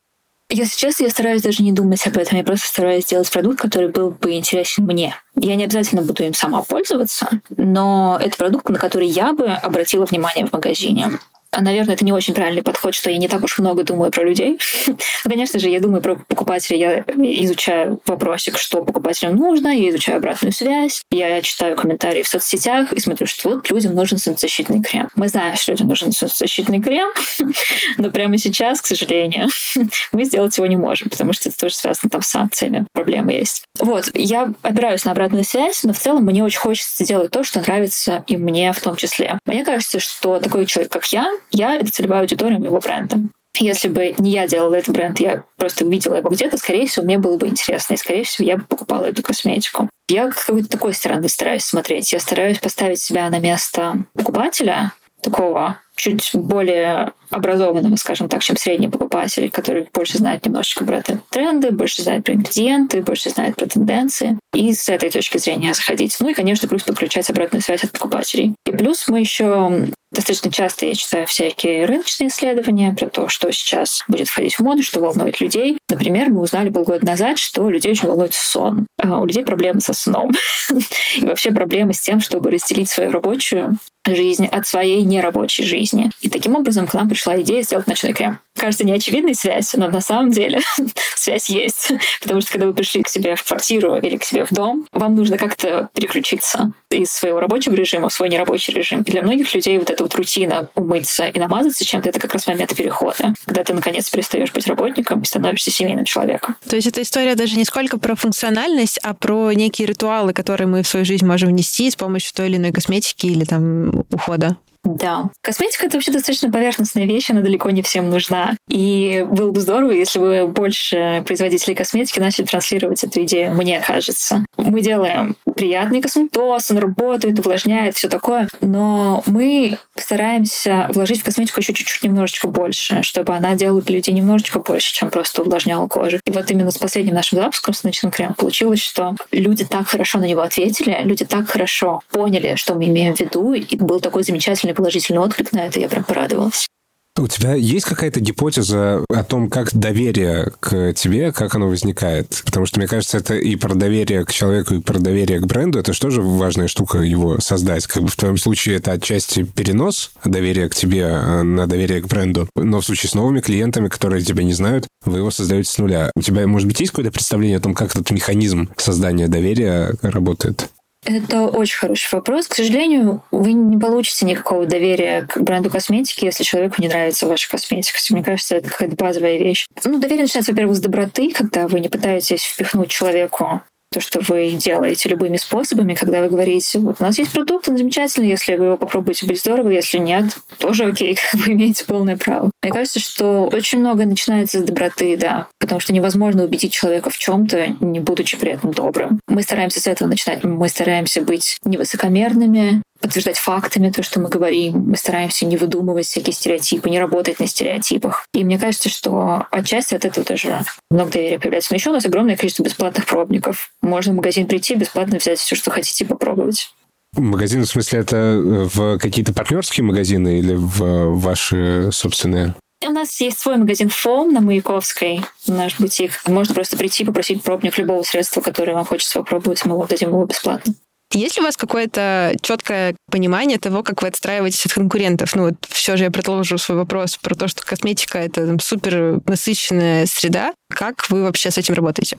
Если честно, я стараюсь даже не думать об этом. Я просто стараюсь сделать продукт, который был бы интересен мне. Я не обязательно буду им сама пользоваться, но это продукт, на который я бы обратила внимание в магазине. А, наверное, это не очень правильный подход, что я не так уж много думаю про людей. ну, конечно же, я думаю про покупателя, я изучаю вопросик, что покупателям нужно, я изучаю обратную связь, я читаю комментарии в соцсетях и смотрю, что вот людям нужен солнцезащитный крем. Мы знаем, что людям нужен солнцезащитный крем, но прямо сейчас, к сожалению, мы сделать его не можем, потому что это тоже связано там с санкциями. Проблемы есть. Вот, я опираюсь на обратную связь, но в целом мне очень хочется делать то, что нравится и мне в том числе. Мне кажется, что такой человек, как я, я — это целевая аудитория моего бренда. Если бы не я делала этот бренд, я просто увидела его где-то, скорее всего, мне было бы интересно, и, скорее всего, я бы покупала эту косметику. Я с какой-то такой стороны стараюсь смотреть. Я стараюсь поставить себя на место покупателя, такого чуть более образованного, скажем так, чем средний покупатель, который больше знает немножечко про тренды, больше знает про ингредиенты, больше знает про тенденции. И с этой точки зрения заходить. Ну и, конечно, плюс подключать обратную связь от покупателей. И плюс мы еще Достаточно часто я читаю всякие рыночные исследования про то, что сейчас будет входить в моду, что волнует людей. Например, мы узнали полгода назад, что людей очень волнует сон. А у людей проблемы со сном. И вообще проблемы с тем, чтобы разделить свою рабочую жизнь от своей нерабочей жизни. И таким образом к нам пришла идея сделать ночной крем. Кажется, не очевидная связь, но на самом деле связь есть. Потому что когда вы пришли к себе в квартиру или к себе в дом, вам нужно как-то переключиться из своего рабочего режима в свой нерабочий режим. И для многих людей вот эта вот рутина умыться и намазаться чем-то, это как раз момент перехода, когда ты наконец перестаешь быть работником и становишься семейным человеком. То есть эта история даже не сколько про функциональность, а про некие ритуалы, которые мы в свою жизнь можем внести с помощью той или иной косметики или там ухода. Да. Косметика — это вообще достаточно поверхностная вещь, она далеко не всем нужна. И было бы здорово, если бы больше производителей косметики начали транслировать эту идею, мне кажется. Мы делаем приятный косметоз, он работает, увлажняет, все такое, но мы стараемся вложить в косметику еще чуть-чуть немножечко больше, чтобы она делала для людей немножечко больше, чем просто увлажняла кожу. И вот именно с последним нашим запуском с ночным кремом получилось, что люди так хорошо на него ответили, люди так хорошо поняли, что мы имеем в виду, и был такой замечательный сильный положительный отклик на это, я прям порадовалась. У тебя есть какая-то гипотеза о том, как доверие к тебе, как оно возникает? Потому что, мне кажется, это и про доверие к человеку, и про доверие к бренду. Это же тоже важная штука его создать. Как бы в твоем случае это отчасти перенос доверия к тебе а, на доверие к бренду. Но в случае с новыми клиентами, которые тебя не знают, вы его создаете с нуля. У тебя, может быть, есть какое-то представление о том, как этот механизм создания доверия работает? Это очень хороший вопрос. К сожалению, вы не получите никакого доверия к бренду косметики, если человеку не нравится ваша косметика. Мне кажется, это какая-то базовая вещь. Ну, доверие начинается, во-первых, с доброты, когда вы не пытаетесь впихнуть человеку то, что вы делаете любыми способами, когда вы говорите, вот у нас есть продукт, он замечательный, если вы его попробуете, будет здорово, если нет, тоже окей, вы имеете полное право. Мне кажется, что очень много начинается с доброты, да, потому что невозможно убедить человека в чем-то, не будучи при этом добрым. Мы стараемся с этого начинать. Мы стараемся быть невысокомерными, подтверждать фактами то, что мы говорим. Мы стараемся не выдумывать всякие стереотипы, не работать на стереотипах. И мне кажется, что отчасти от этого тоже много доверия появляется. Но еще у нас огромное количество бесплатных пробников. Можно в магазин прийти, бесплатно взять все, что хотите, попробовать. Магазины, в смысле, это в какие-то партнерские магазины или в ваши собственные? У нас есть свой магазин Фом на Маяковской, наш бутик. Можно просто прийти, попросить пробник любого средства, которое вам хочется попробовать, мы вам дадим его бесплатно. Есть ли у вас какое-то четкое понимание того, как вы отстраиваетесь от конкурентов? Ну вот все же я продолжу свой вопрос про то, что косметика — это там, супер насыщенная среда. Как вы вообще с этим работаете?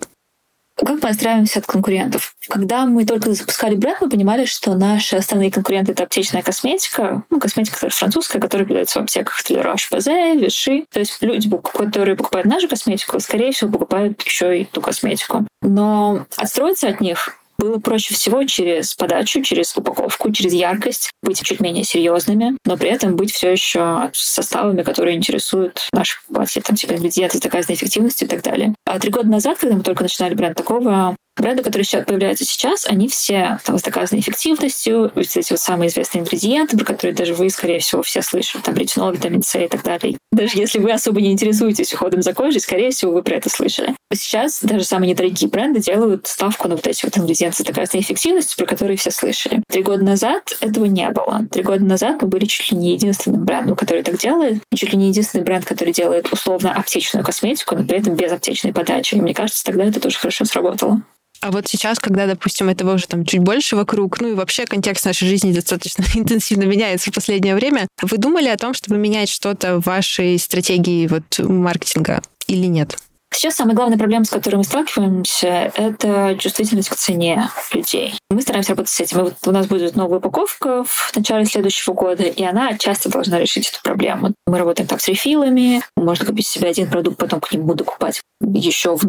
Как мы отстраиваемся от конкурентов? Когда мы только запускали бренд, мы понимали, что наши основные конкуренты — это аптечная косметика, ну, косметика которая французская, которая продается в аптеках, Roche Posay, Vichy. То есть люди, которые покупают нашу косметику, скорее всего, покупают еще и ту косметику. Но отстроиться от них было проще всего через подачу, через упаковку, через яркость, быть чуть менее серьезными, но при этом быть все еще составами, которые интересуют наших покупателей, там, типа ингредиенты, доказанной эффективности и так далее. А три года назад, когда мы только начинали бренд такого, Бренды, которые сейчас появляются сейчас, они все там, с доказанной эффективностью, вот эти вот самые известные ингредиенты, про которые даже вы, скорее всего, все слышали, там ретинол, витамин С и так далее. Даже если вы особо не интересуетесь уходом за кожей, скорее всего, вы про это слышали. Сейчас даже самые недорогие бренды делают ставку на вот эти вот ингредиенты с доказанной эффективностью, про которые все слышали. Три года назад этого не было. Три года назад мы были чуть ли не единственным брендом, который так делает, и чуть ли не единственный бренд, который делает условно аптечную косметику, но при этом без аптечной подачи. И мне кажется, тогда это тоже хорошо сработало. А вот сейчас, когда, допустим, этого уже там чуть больше вокруг, ну и вообще контекст нашей жизни достаточно интенсивно меняется в последнее время, вы думали о том, чтобы менять что-то в вашей стратегии вот маркетинга или нет? Сейчас самая главная проблема, с которой мы сталкиваемся, это чувствительность к цене людей. Мы стараемся работать с этим. И вот у нас будет новая упаковка в начале следующего года, и она часто должна решить эту проблему. Мы работаем так с рефилами. Можно купить себе один продукт, потом к нему докупать еще в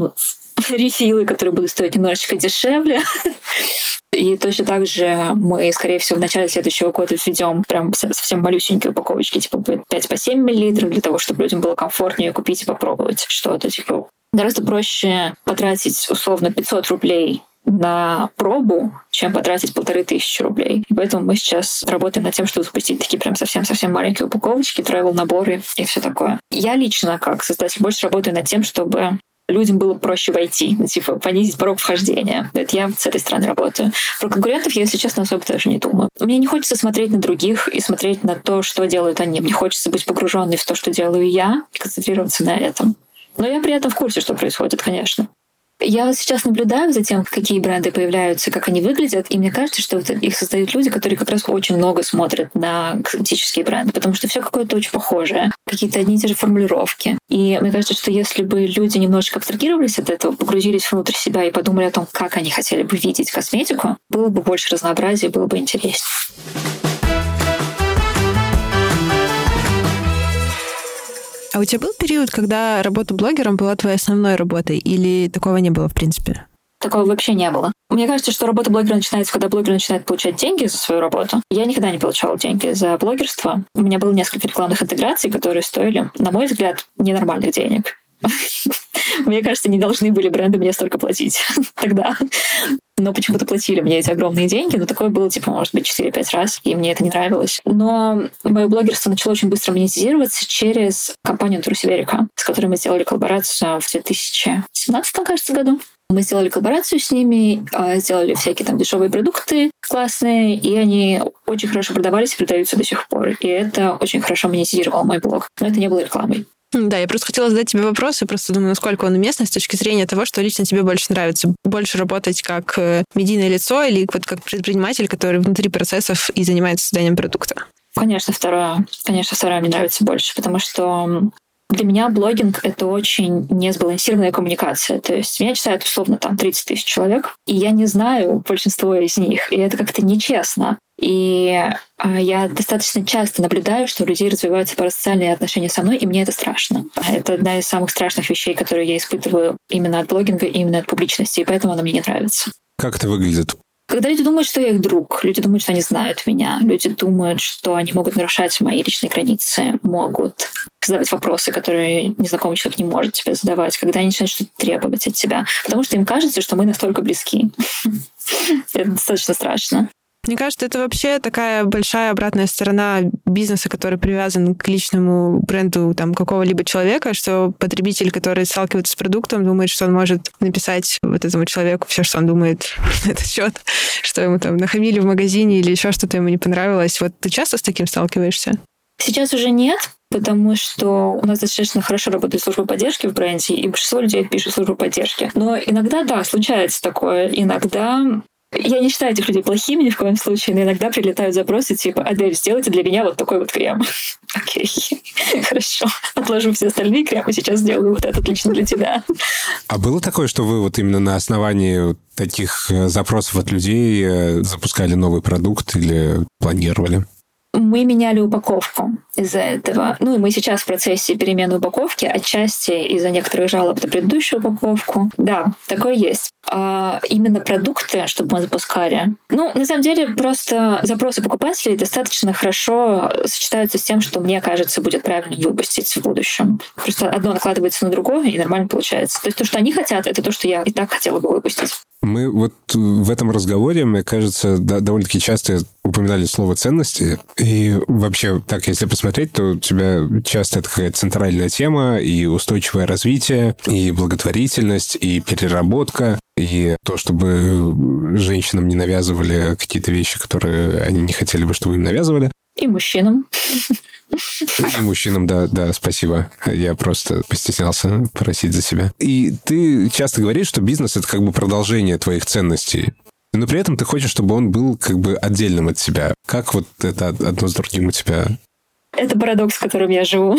рефилы, которые будут стоить немножечко дешевле. И точно так же мы, скорее всего, в начале следующего года введем прям совсем малюсенькие упаковочки, типа 5 по 7 миллилитров, для того, чтобы людям было комфортнее купить и попробовать что-то. Типа гораздо проще потратить условно 500 рублей на пробу, чем потратить полторы тысячи рублей. И поэтому мы сейчас работаем над тем, чтобы запустить такие прям совсем-совсем маленькие упаковочки, travel наборы и все такое. Я лично, как создатель, больше работаю над тем, чтобы людям было проще войти, ну, типа понизить порог вхождения. Это я с этой стороны работаю. Про конкурентов я, если честно, особо даже не думаю. Мне не хочется смотреть на других и смотреть на то, что делают они. Мне хочется быть погруженной в то, что делаю я, и концентрироваться на этом. Но я при этом в курсе, что происходит, конечно. Я сейчас наблюдаю за тем, какие бренды появляются, как они выглядят, и мне кажется, что вот их создают люди, которые как раз очень много смотрят на косметические бренды, потому что все какое-то очень похожее, какие-то одни и те же формулировки. И мне кажется, что если бы люди немножечко абстрагировались от этого, погрузились внутрь себя и подумали о том, как они хотели бы видеть косметику, было бы больше разнообразия, было бы интереснее. У тебя был период, когда работа блогером была твоей основной работой, или такого не было в принципе? Такого вообще не было. Мне кажется, что работа блогера начинается, когда блогер начинает получать деньги за свою работу. Я никогда не получала деньги за блогерство. У меня было несколько рекламных интеграций, которые стоили, на мой взгляд, ненормальных денег. Мне кажется, не должны были бренды мне столько платить тогда. Но почему-то платили мне эти огромные деньги. Но такое было, типа, может быть, 4-5 раз, и мне это не нравилось. Но мое блогерство начало очень быстро монетизироваться через компанию Трусиверика, с которой мы сделали коллаборацию в 2017, кажется, году. Мы сделали коллаборацию с ними, а, сделали всякие там дешевые продукты классные, и они очень хорошо продавались и продаются до сих пор. И это очень хорошо монетизировало мой блог. Но это не было рекламой. Да, я просто хотела задать тебе вопрос, и просто думаю, насколько он уместный с точки зрения того, что лично тебе больше нравится. Больше работать как э, медийное лицо или вот как предприниматель, который внутри процессов и занимается созданием продукта? Конечно, второе. Конечно, второе мне нравится больше, потому что для меня блогинг — это очень несбалансированная коммуникация. То есть меня читают условно там 30 тысяч человек, и я не знаю большинство из них, и это как-то нечестно. И а, я достаточно часто наблюдаю, что у людей развиваются парасоциальные отношения со мной, и мне это страшно. Это одна из самых страшных вещей, которые я испытываю именно от блогинга, именно от публичности, и поэтому она мне не нравится. Как это выглядит? Когда люди думают, что я их друг, люди думают, что они знают меня, люди думают, что они могут нарушать мои личные границы, могут задавать вопросы, которые незнакомый человек не может тебе задавать, когда они начинают что-то требовать от тебя, потому что им кажется, что мы настолько близки. Это достаточно страшно. Мне кажется, это вообще такая большая обратная сторона бизнеса, который привязан к личному бренду там какого-либо человека, что потребитель, который сталкивается с продуктом, думает, что он может написать вот этому человеку все, что он думает на этот счет, что ему там нахамили в магазине или еще что-то ему не понравилось. Вот ты часто с таким сталкиваешься? Сейчас уже нет, потому что у нас достаточно хорошо работает служба поддержки в бренде, и большинство людей пишут службу поддержки. Но иногда, да, случается такое. Иногда я не считаю этих людей плохими ни в коем случае, но иногда прилетают запросы типа «Адель, сделайте для меня вот такой вот крем». Окей, хорошо. Отложу все остальные кремы, сейчас сделаю вот этот лично для тебя. А было такое, что вы вот именно на основании таких э, запросов от людей э, запускали новый продукт или планировали? Мы меняли упаковку из-за этого. Ну и мы сейчас в процессе перемены упаковки, отчасти из-за некоторых жалоб на предыдущую упаковку. Да, такое есть. А именно продукты, чтобы мы запускали. Ну, на самом деле, просто запросы покупателей достаточно хорошо сочетаются с тем, что мне кажется будет правильно выпустить в будущем. Просто одно накладывается на другое, и нормально получается. То есть то, что они хотят, это то, что я и так хотела бы выпустить. Мы вот в этом разговоре, мне кажется, да, довольно-таки часто упоминали слово ценности. И вообще, так, если посмотреть, то у тебя часто это какая-то центральная тема, и устойчивое развитие, и благотворительность, и переработка, и то, чтобы женщинам не навязывали какие-то вещи, которые они не хотели бы, чтобы им навязывали. И мужчинам. Мужчинам, да, да, спасибо. Я просто постеснялся просить за себя. И ты часто говоришь, что бизнес — это как бы продолжение твоих ценностей. Но при этом ты хочешь, чтобы он был как бы отдельным от тебя. Как вот это одно с другим у тебя? Это парадокс, в котором я живу.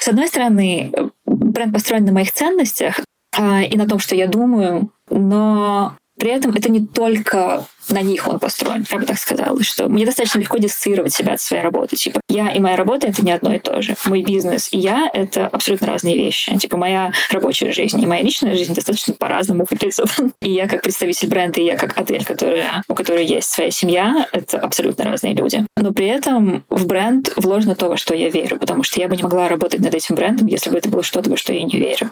С одной стороны, бренд построен на моих ценностях а, и на том, что я думаю, но при этом это не только на них он построен, я бы так сказала, что мне достаточно легко диссоциировать себя от своей работы. Типа, я и моя работа — это не одно и то же. Мой бизнес и я — это абсолютно разные вещи. Типа, моя рабочая жизнь и моя личная жизнь достаточно по-разному выглядят. И я как представитель бренда, и я как отель, которая, у которой есть своя семья, это абсолютно разные люди. Но при этом в бренд вложено то, во что я верю, потому что я бы не могла работать над этим брендом, если бы это было что-то, во что я не верю.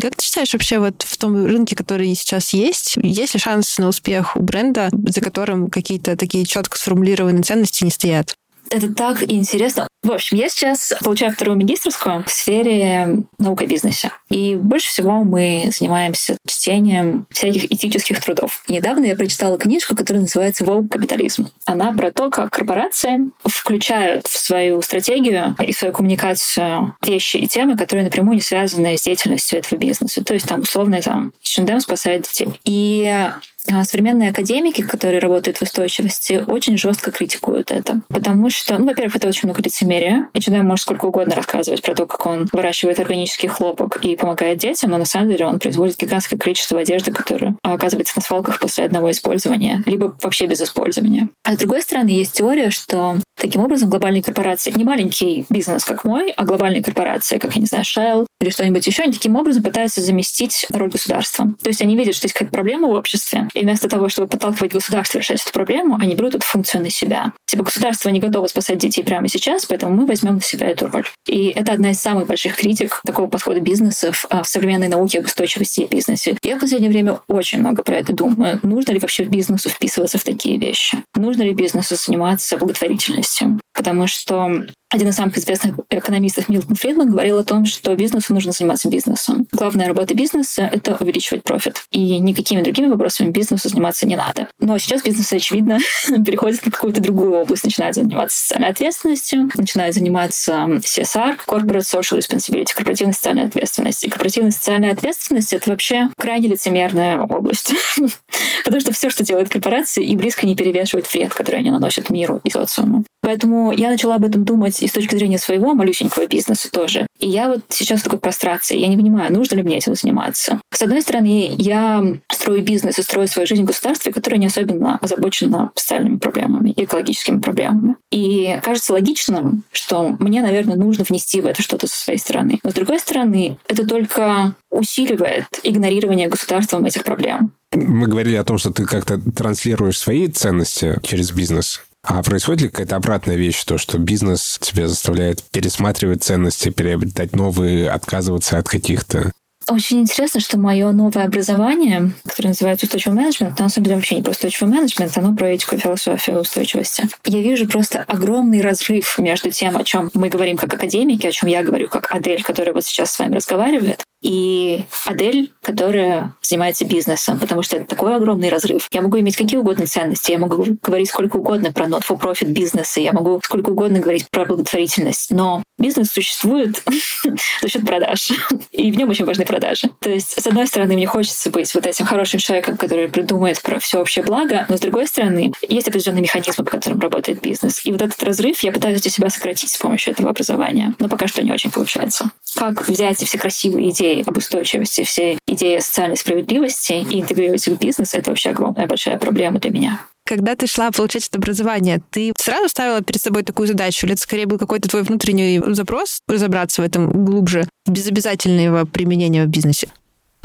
Как ты считаешь вообще вот в том рынке, который сейчас есть, есть ли шанс на успех у бренда, за которым какие-то такие четко сформулированные ценности не стоят? Это так интересно. В общем, я сейчас получаю вторую магистрскую в сфере наука бизнеса. И больше всего мы занимаемся чтением всяких этических трудов. И недавно я прочитала книжку, которая называется «Волк капитализм». Она про то, как корпорации включают в свою стратегию и свою коммуникацию вещи и темы, которые напрямую не связаны с деятельностью этого бизнеса. То есть там условно там H&M спасает детей. И современные академики, которые работают в устойчивости, очень жестко критикуют это. Потому что, ну, во-первых, это очень много лицемерия. И Чудай может сколько угодно рассказывать про то, как он выращивает органический хлопок и помогает детям, но на самом деле он производит гигантское количество одежды, которая оказывается на свалках после одного использования, либо вообще без использования. А с другой стороны, есть теория, что таким образом глобальные корпорации, не маленький бизнес, как мой, а глобальные корпорации, как, я не знаю, Shell или что-нибудь еще, они таким образом пытаются заместить роль государства. То есть они видят, что есть какая-то проблема в обществе, и вместо того, чтобы подталкивать государство решать эту проблему, они берут эту функцию на себя. Типа государство не готово спасать детей прямо сейчас, поэтому мы возьмем на себя эту роль. И это одна из самых больших критик такого подхода бизнесов а, в современной науке об устойчивости и бизнесе. Я в последнее время очень много про это думаю. Нужно ли вообще бизнесу вписываться в такие вещи? Нужно ли бизнесу заниматься благотворительностью? Потому что один из самых известных экономистов Милтон Фридман говорил о том, что бизнесу нужно заниматься бизнесом. Главная работа бизнеса — это увеличивать профит. И никакими другими вопросами бизнесу заниматься не надо. Но сейчас бизнес, очевидно, переходит на какую-то другую область, начинает заниматься социальной ответственностью, начинает заниматься CSR, Corporate Social Responsibility, корпоративной социальной ответственности. И корпоративная социальная ответственность — это вообще крайне лицемерная область. Потому что все, что делают корпорации, и близко не перевешивает вред, который они наносят миру и социуму. Поэтому я начала об этом думать и с точки зрения своего малюсенького бизнеса тоже. И я вот сейчас в такой прострации. Я не понимаю, нужно ли мне этим заниматься. С одной стороны, я строю бизнес и строю свою жизнь в государстве, которое не особенно озабочено социальными проблемами и экологическими проблемами. И кажется логичным, что мне, наверное, нужно внести в это что-то со своей стороны. Но с другой стороны, это только усиливает игнорирование государством этих проблем. Мы говорили о том, что ты как-то транслируешь свои ценности через бизнес. А происходит ли какая-то обратная вещь, то, что бизнес тебя заставляет пересматривать ценности, приобретать новые, отказываться от каких-то? Очень интересно, что мое новое образование, которое называется устойчивый менеджмент, на самом деле вообще не про устойчивый менеджмент, оно про этику и философию устойчивости. Я вижу просто огромный разрыв между тем, о чем мы говорим как академики, о чем я говорю как Адель, которая вот сейчас с вами разговаривает, и Адель, которая занимается бизнесом, потому что это такой огромный разрыв. Я могу иметь какие угодно ценности, я могу говорить сколько угодно про not-for-profit бизнесы, я могу сколько угодно говорить про благотворительность, но бизнес существует за счет продаж, и в нем очень важны продажи. То есть, с одной стороны, мне хочется быть вот этим хорошим человеком, который придумает про всеобщее благо, но с другой стороны, есть определенные механизмы, по которым работает бизнес. И вот этот разрыв я пытаюсь для себя сократить с помощью этого образования, но пока что не очень получается. Как взять все красивые идеи идеи об устойчивости, все идеи социальной справедливости и интегрировать их в бизнес, это вообще огромная большая проблема для меня. Когда ты шла получать это образование, ты сразу ставила перед собой такую задачу? Или это скорее был какой-то твой внутренний запрос разобраться в этом глубже, без обязательного применения в бизнесе?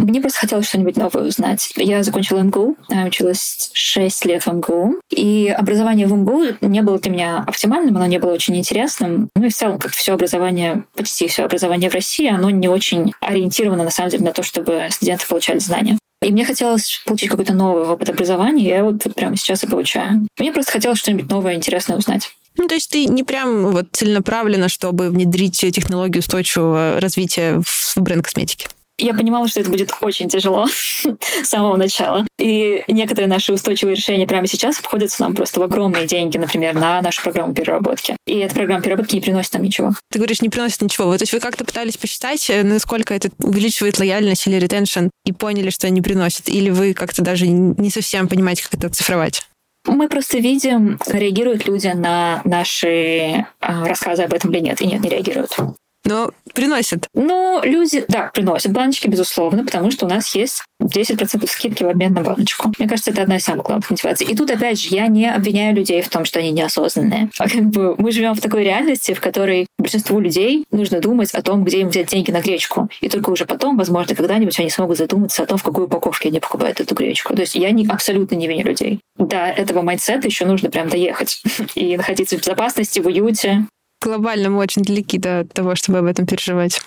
Мне просто хотелось что-нибудь новое узнать. Я закончила МГУ, училась 6 лет в МГУ, и образование в МГУ не было для меня оптимальным, оно не было очень интересным. Ну и в целом, как все образование, почти все образование в России, оно не очень ориентировано, на самом деле, на то, чтобы студенты получали знания. И мне хотелось получить какой-то новый опыт образования, я вот прямо сейчас и получаю. Мне просто хотелось что-нибудь новое, интересное узнать. Ну, то есть ты не прям вот целенаправленно, чтобы внедрить технологию устойчивого развития в бренд косметики? Я понимала, что это будет очень тяжело с самого начала. И некоторые наши устойчивые решения прямо сейчас обходятся нам просто в огромные деньги, например, на нашу программу переработки. И эта программа переработки не приносит нам ничего. Ты говоришь, не приносит ничего. Вот, то есть вы как-то пытались посчитать, э, насколько это увеличивает лояльность или ретеншн, и поняли, что не приносит? Или вы как-то даже не совсем понимаете, как это цифровать? Мы просто видим, реагируют люди на наши а, рассказы об этом или нет. И нет, не реагируют. Но приносят. Ну, люди, да, приносят баночки, безусловно, потому что у нас есть 10% скидки в обмен на баночку. Мне кажется, это одна из самых главных мотиваций. И тут, опять же, я не обвиняю людей в том, что они неосознанные. А как бы мы живем в такой реальности, в которой большинству людей нужно думать о том, где им взять деньги на гречку. И только уже потом, возможно, когда-нибудь они смогут задуматься о том, в какой упаковке они покупают эту гречку. То есть я не, абсолютно не виню людей. До этого mindset а еще нужно прям доехать и находиться в безопасности, в уюте, глобально мы очень далеки до того, чтобы об этом переживать.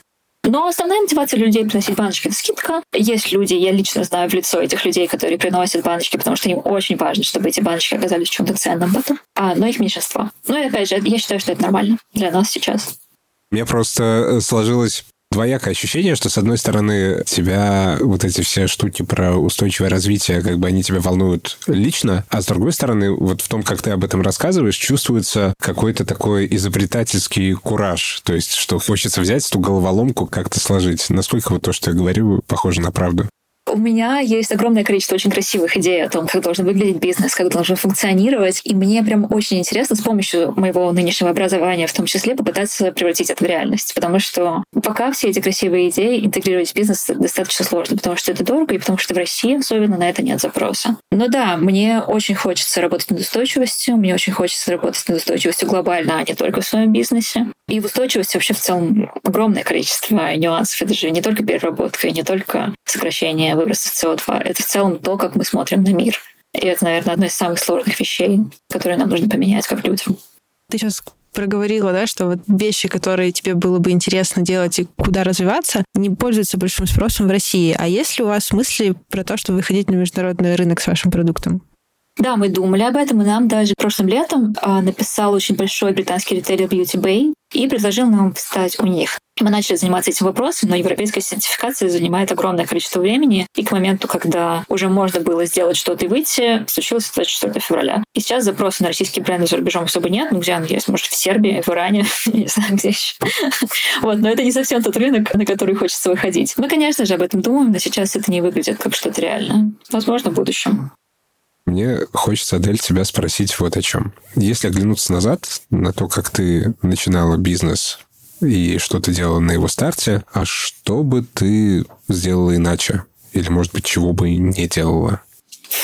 Но основная мотивация людей приносить баночки — это скидка. Есть люди, я лично знаю в лицо этих людей, которые приносят баночки, потому что им очень важно, чтобы эти баночки оказались чем-то ценным потом. А, но их меньшинство. Ну и опять же, я считаю, что это нормально для нас сейчас. Мне просто э, сложилось двоякое ощущение, что, с одной стороны, тебя вот эти все штуки про устойчивое развитие, как бы они тебя волнуют лично, а с другой стороны, вот в том, как ты об этом рассказываешь, чувствуется какой-то такой изобретательский кураж, то есть, что хочется взять эту головоломку, как-то сложить. Насколько вот то, что я говорю, похоже на правду? У меня есть огромное количество очень красивых идей о том, как должен выглядеть бизнес, как должен функционировать. И мне прям очень интересно с помощью моего нынешнего образования в том числе попытаться превратить это в реальность. Потому что пока все эти красивые идеи интегрировать в бизнес достаточно сложно, потому что это дорого, и потому что в России особенно на это нет запроса. Но да, мне очень хочется работать над устойчивостью, мне очень хочется работать над устойчивостью глобально, а не только в своем бизнесе. И в устойчивости вообще в целом огромное количество нюансов. Это же не только переработка, и не только сокращение выбросов СО2. Это в целом то, как мы смотрим на мир. И это, наверное, одна из самых сложных вещей, которые нам нужно поменять как людям. Ты сейчас проговорила, да, что вот вещи, которые тебе было бы интересно делать и куда развиваться, не пользуются большим спросом в России. А есть ли у вас мысли про то, что выходить на международный рынок с вашим продуктом? Да, мы думали об этом, и нам даже прошлым летом а, написал очень большой британский ритейлер Beauty Bay и предложил нам встать у них. Мы начали заниматься этим вопросом, но европейская сертификация занимает огромное количество времени, и к моменту, когда уже можно было сделать что-то и выйти, случилось 24 февраля. И сейчас запроса на российские бренды за рубежом особо нет, ну где он есть? Может, в Сербии, в Иране, не знаю, где еще. Вот, но это не совсем тот рынок, на который хочется выходить. Мы, конечно же, об этом думаем, но сейчас это не выглядит как что-то реальное. Возможно, в будущем. Мне хочется, Адель, тебя спросить вот о чем. Если оглянуться назад на то, как ты начинала бизнес и что ты делала на его старте, а что бы ты сделала иначе? Или, может быть, чего бы не делала?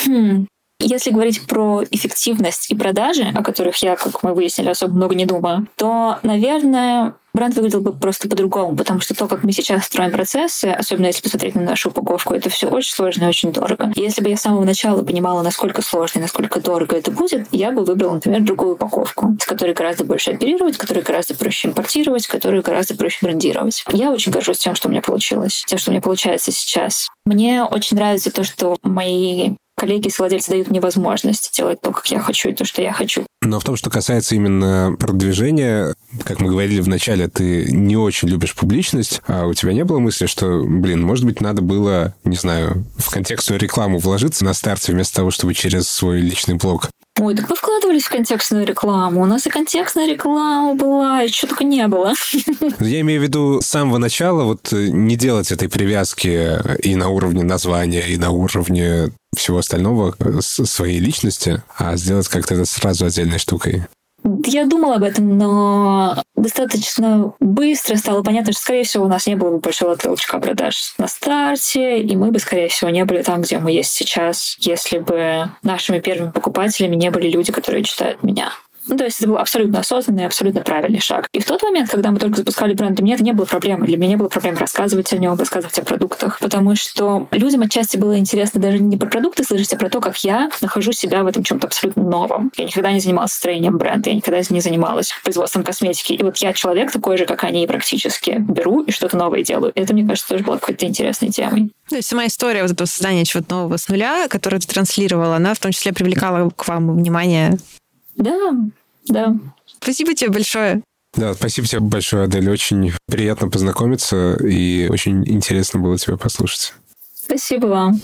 Хм. Если говорить про эффективность и продажи, о которых я, как мы выяснили, особо много не думаю, то, наверное, бренд выглядел бы просто по-другому, потому что то, как мы сейчас строим процессы, особенно если посмотреть на нашу упаковку, это все очень сложно и очень дорого. если бы я с самого начала понимала, насколько сложно и насколько дорого это будет, я бы выбрала, например, другую упаковку, с которой гораздо больше оперировать, которую гораздо проще импортировать, которую гораздо проще брендировать. Я очень горжусь тем, что у меня получилось, тем, что у меня получается сейчас. Мне очень нравится то, что мои коллеги с владельцы дают мне возможность делать то, как я хочу, и то, что я хочу. Но в том, что касается именно продвижения, как мы говорили в начале, ты не очень любишь публичность, а у тебя не было мысли, что, блин, может быть, надо было, не знаю, в контекстную рекламу вложиться на старте вместо того, чтобы через свой личный блог? Ой, так вы вкладывались в контекстную рекламу. У нас и контекстная реклама была, и что только не было. Я имею в виду с самого начала вот э, не делать этой привязки и на уровне названия, и на уровне всего остального э, своей личности, а сделать как-то это сразу отдельной штукой. Я думала об этом, но достаточно быстро стало понятно, что, скорее всего, у нас не было бы большого толчка продаж на старте, и мы бы, скорее всего, не были там, где мы есть сейчас, если бы нашими первыми покупателями не были люди, которые читают меня. Ну, то есть это был абсолютно осознанный, абсолютно правильный шаг. И в тот момент, когда мы только запускали бренд, для меня это не было проблемой. Для меня не было проблем рассказывать о нем, рассказывать о продуктах, потому что людям отчасти было интересно даже не про продукты слышать, а про то, как я нахожу себя в этом чем-то абсолютно новом. Я никогда не занималась строением бренда, я никогда не занималась производством косметики. И вот я человек такой же, как они, практически беру и что-то новое делаю. Это, мне кажется, тоже было какой-то интересной темой. То есть сама история вот этого создания чего-то нового с нуля, которую ты транслировала, она в том числе привлекала к вам внимание да, да. Спасибо тебе большое. Да, спасибо тебе большое, Адель. Очень приятно познакомиться и очень интересно было тебя послушать. Спасибо вам.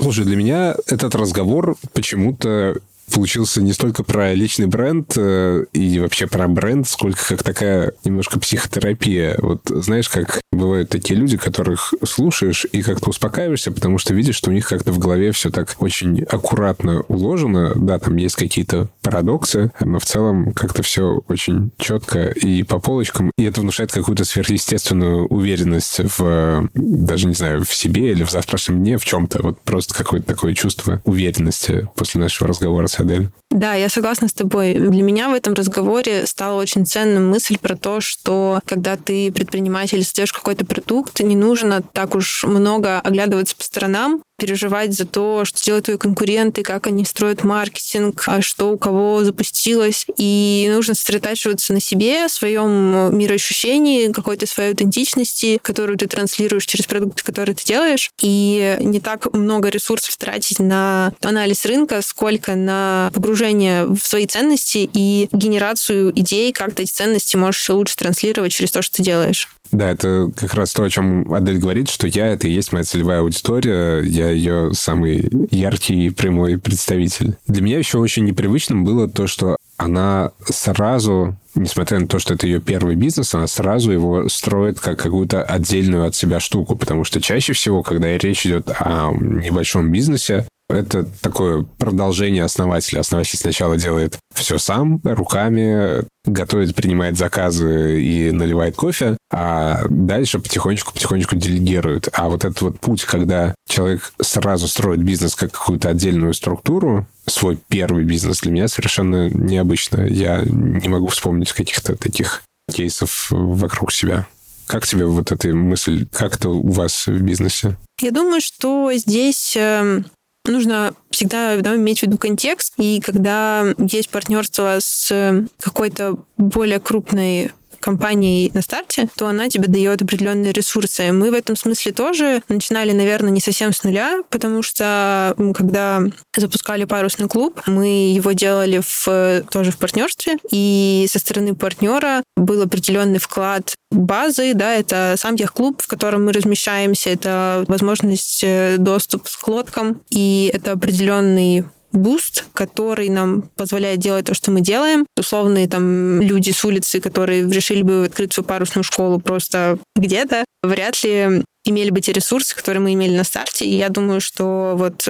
Слушай, для меня этот разговор почему-то получился не столько про личный бренд э, и вообще про бренд, сколько как такая немножко психотерапия. Вот знаешь, как бывают такие люди, которых слушаешь и как-то успокаиваешься, потому что видишь, что у них как-то в голове все так очень аккуратно уложено. Да, там есть какие-то парадоксы, но в целом как-то все очень четко и по полочкам. И это внушает какую-то сверхъестественную уверенность в, даже не знаю, в себе или в завтрашнем дне, в чем-то. Вот просто какое-то такое чувство уверенности после нашего разговора с Адель. Да, я согласна с тобой. Для меня в этом разговоре стала очень ценным мысль про то, что когда ты предприниматель, создаешь какой-то продукт, не нужно так уж много оглядываться по сторонам, переживать за то, что делают твои конкуренты, как они строят маркетинг, а что у кого запустилось. И нужно сосредотачиваться на себе, своем мироощущении, какой-то своей аутентичности, которую ты транслируешь через продукты, которые ты делаешь. И не так много ресурсов тратить на анализ рынка, сколько на погружение в свои ценности и генерацию идей, как ты эти ценности можешь лучше транслировать через то, что ты делаешь. Да, это как раз то, о чем Адель говорит, что я — это и есть моя целевая аудитория, я ее самый яркий и прямой представитель. Для меня еще очень непривычным было то, что она сразу, несмотря на то, что это ее первый бизнес, она сразу его строит как какую-то отдельную от себя штуку, потому что чаще всего, когда речь идет о небольшом бизнесе, это такое продолжение основателя. Основатель сначала делает все сам, руками, готовит, принимает заказы и наливает кофе, а дальше потихонечку-потихонечку делегирует. А вот этот вот путь, когда человек сразу строит бизнес как какую-то отдельную структуру, свой первый бизнес для меня совершенно необычно. Я не могу вспомнить каких-то таких кейсов вокруг себя. Как тебе вот эта мысль, как это у вас в бизнесе? Я думаю, что здесь эм, нужно всегда да, иметь в виду контекст. И когда есть партнерство с какой-то более крупной компанией на старте, то она тебе дает определенные ресурсы. Мы в этом смысле тоже начинали, наверное, не совсем с нуля, потому что когда запускали парусный клуб, мы его делали в, тоже в партнерстве, и со стороны партнера был определенный вклад базы, да, это сам яхт-клуб, в котором мы размещаемся, это возможность э, доступ к лодкам, и это определенный boost, который нам позволяет делать то, что мы делаем. Условные там люди с улицы, которые решили бы открыть свою парусную школу просто где-то, вряд ли имели бы те ресурсы, которые мы имели на старте. И я думаю, что вот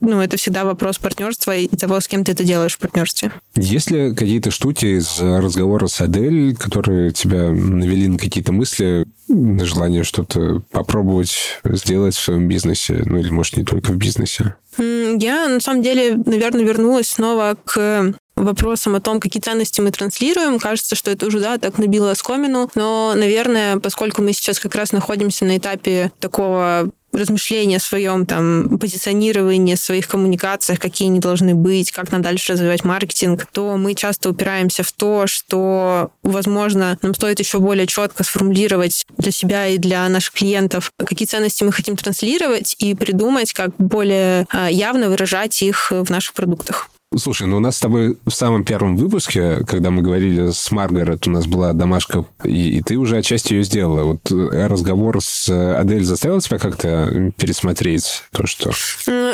ну, это всегда вопрос партнерства и того, с кем ты это делаешь в партнерстве. Есть ли какие-то штуки из разговора с Адель, которые тебя навели на какие-то мысли, на желание что-то попробовать сделать в своем бизнесе? Ну, или, может, не только в бизнесе? Я, на самом деле, наверное, вернулась снова к вопросам о том, какие ценности мы транслируем. Кажется, что это уже, да, так набило оскомину. Но, наверное, поскольку мы сейчас как раз находимся на этапе такого размышления о своем там позиционировании, своих коммуникациях, какие они должны быть, как нам дальше развивать маркетинг, то мы часто упираемся в то, что, возможно, нам стоит еще более четко сформулировать для себя и для наших клиентов, какие ценности мы хотим транслировать и придумать, как более а, явно выражать их в наших продуктах. Слушай, ну у нас с тобой в самом первом выпуске, когда мы говорили с Маргарет, у нас была домашка, и, и ты уже отчасти ее сделала. Вот э, разговор с Адель заставил тебя как-то пересмотреть то, что...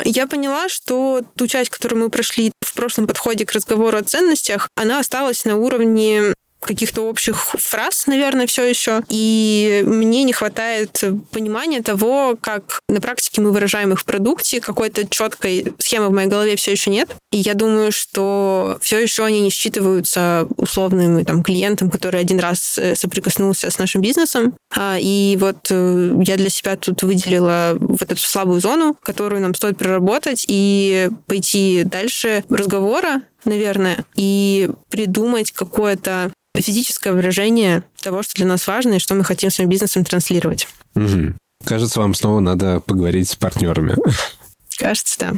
Я поняла, что ту часть, которую мы прошли в прошлом подходе к разговору о ценностях, она осталась на уровне каких-то общих фраз, наверное, все еще. И мне не хватает понимания того, как на практике мы выражаем их в продукте. Какой-то четкой схемы в моей голове все еще нет. И я думаю, что все еще они не считываются условным там, клиентом, который один раз э, соприкоснулся с нашим бизнесом. А, и вот э, я для себя тут выделила вот эту слабую зону, которую нам стоит проработать и пойти дальше разговора наверное, и придумать какое-то физическое выражение того, что для нас важно и что мы хотим своим бизнесом транслировать. Угу. Кажется, вам снова надо поговорить с партнерами. Кажется, да.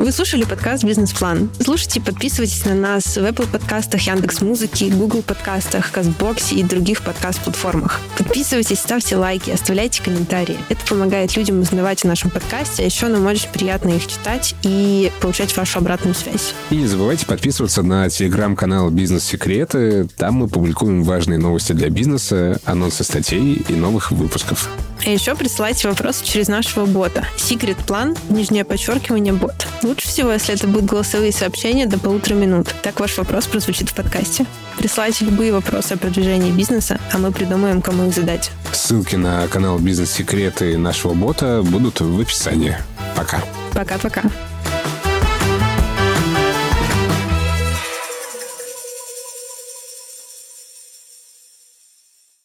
Вы слушали подкаст «Бизнес-план». Слушайте, подписывайтесь на нас в Apple подкастах, Яндекс Музыки, Google подкастах, Казбоксе и других подкаст-платформах. Подписывайтесь, ставьте лайки, оставляйте комментарии. Это помогает людям узнавать о нашем подкасте, а еще нам очень приятно их читать и получать вашу обратную связь. И не забывайте подписываться на телеграм-канал «Бизнес-секреты». Там мы публикуем важные новости для бизнеса, анонсы статей и новых выпусков. А еще присылайте вопросы через нашего бота. Секрет план, нижнее подчеркивание, бот. Лучше всего, если это будут голосовые сообщения до полутора минут. Так ваш вопрос прозвучит в подкасте. Присылайте любые вопросы о продвижении бизнеса, а мы придумаем, кому их задать. Ссылки на канал «Бизнес-секреты» нашего бота будут в описании. Пока. Пока-пока.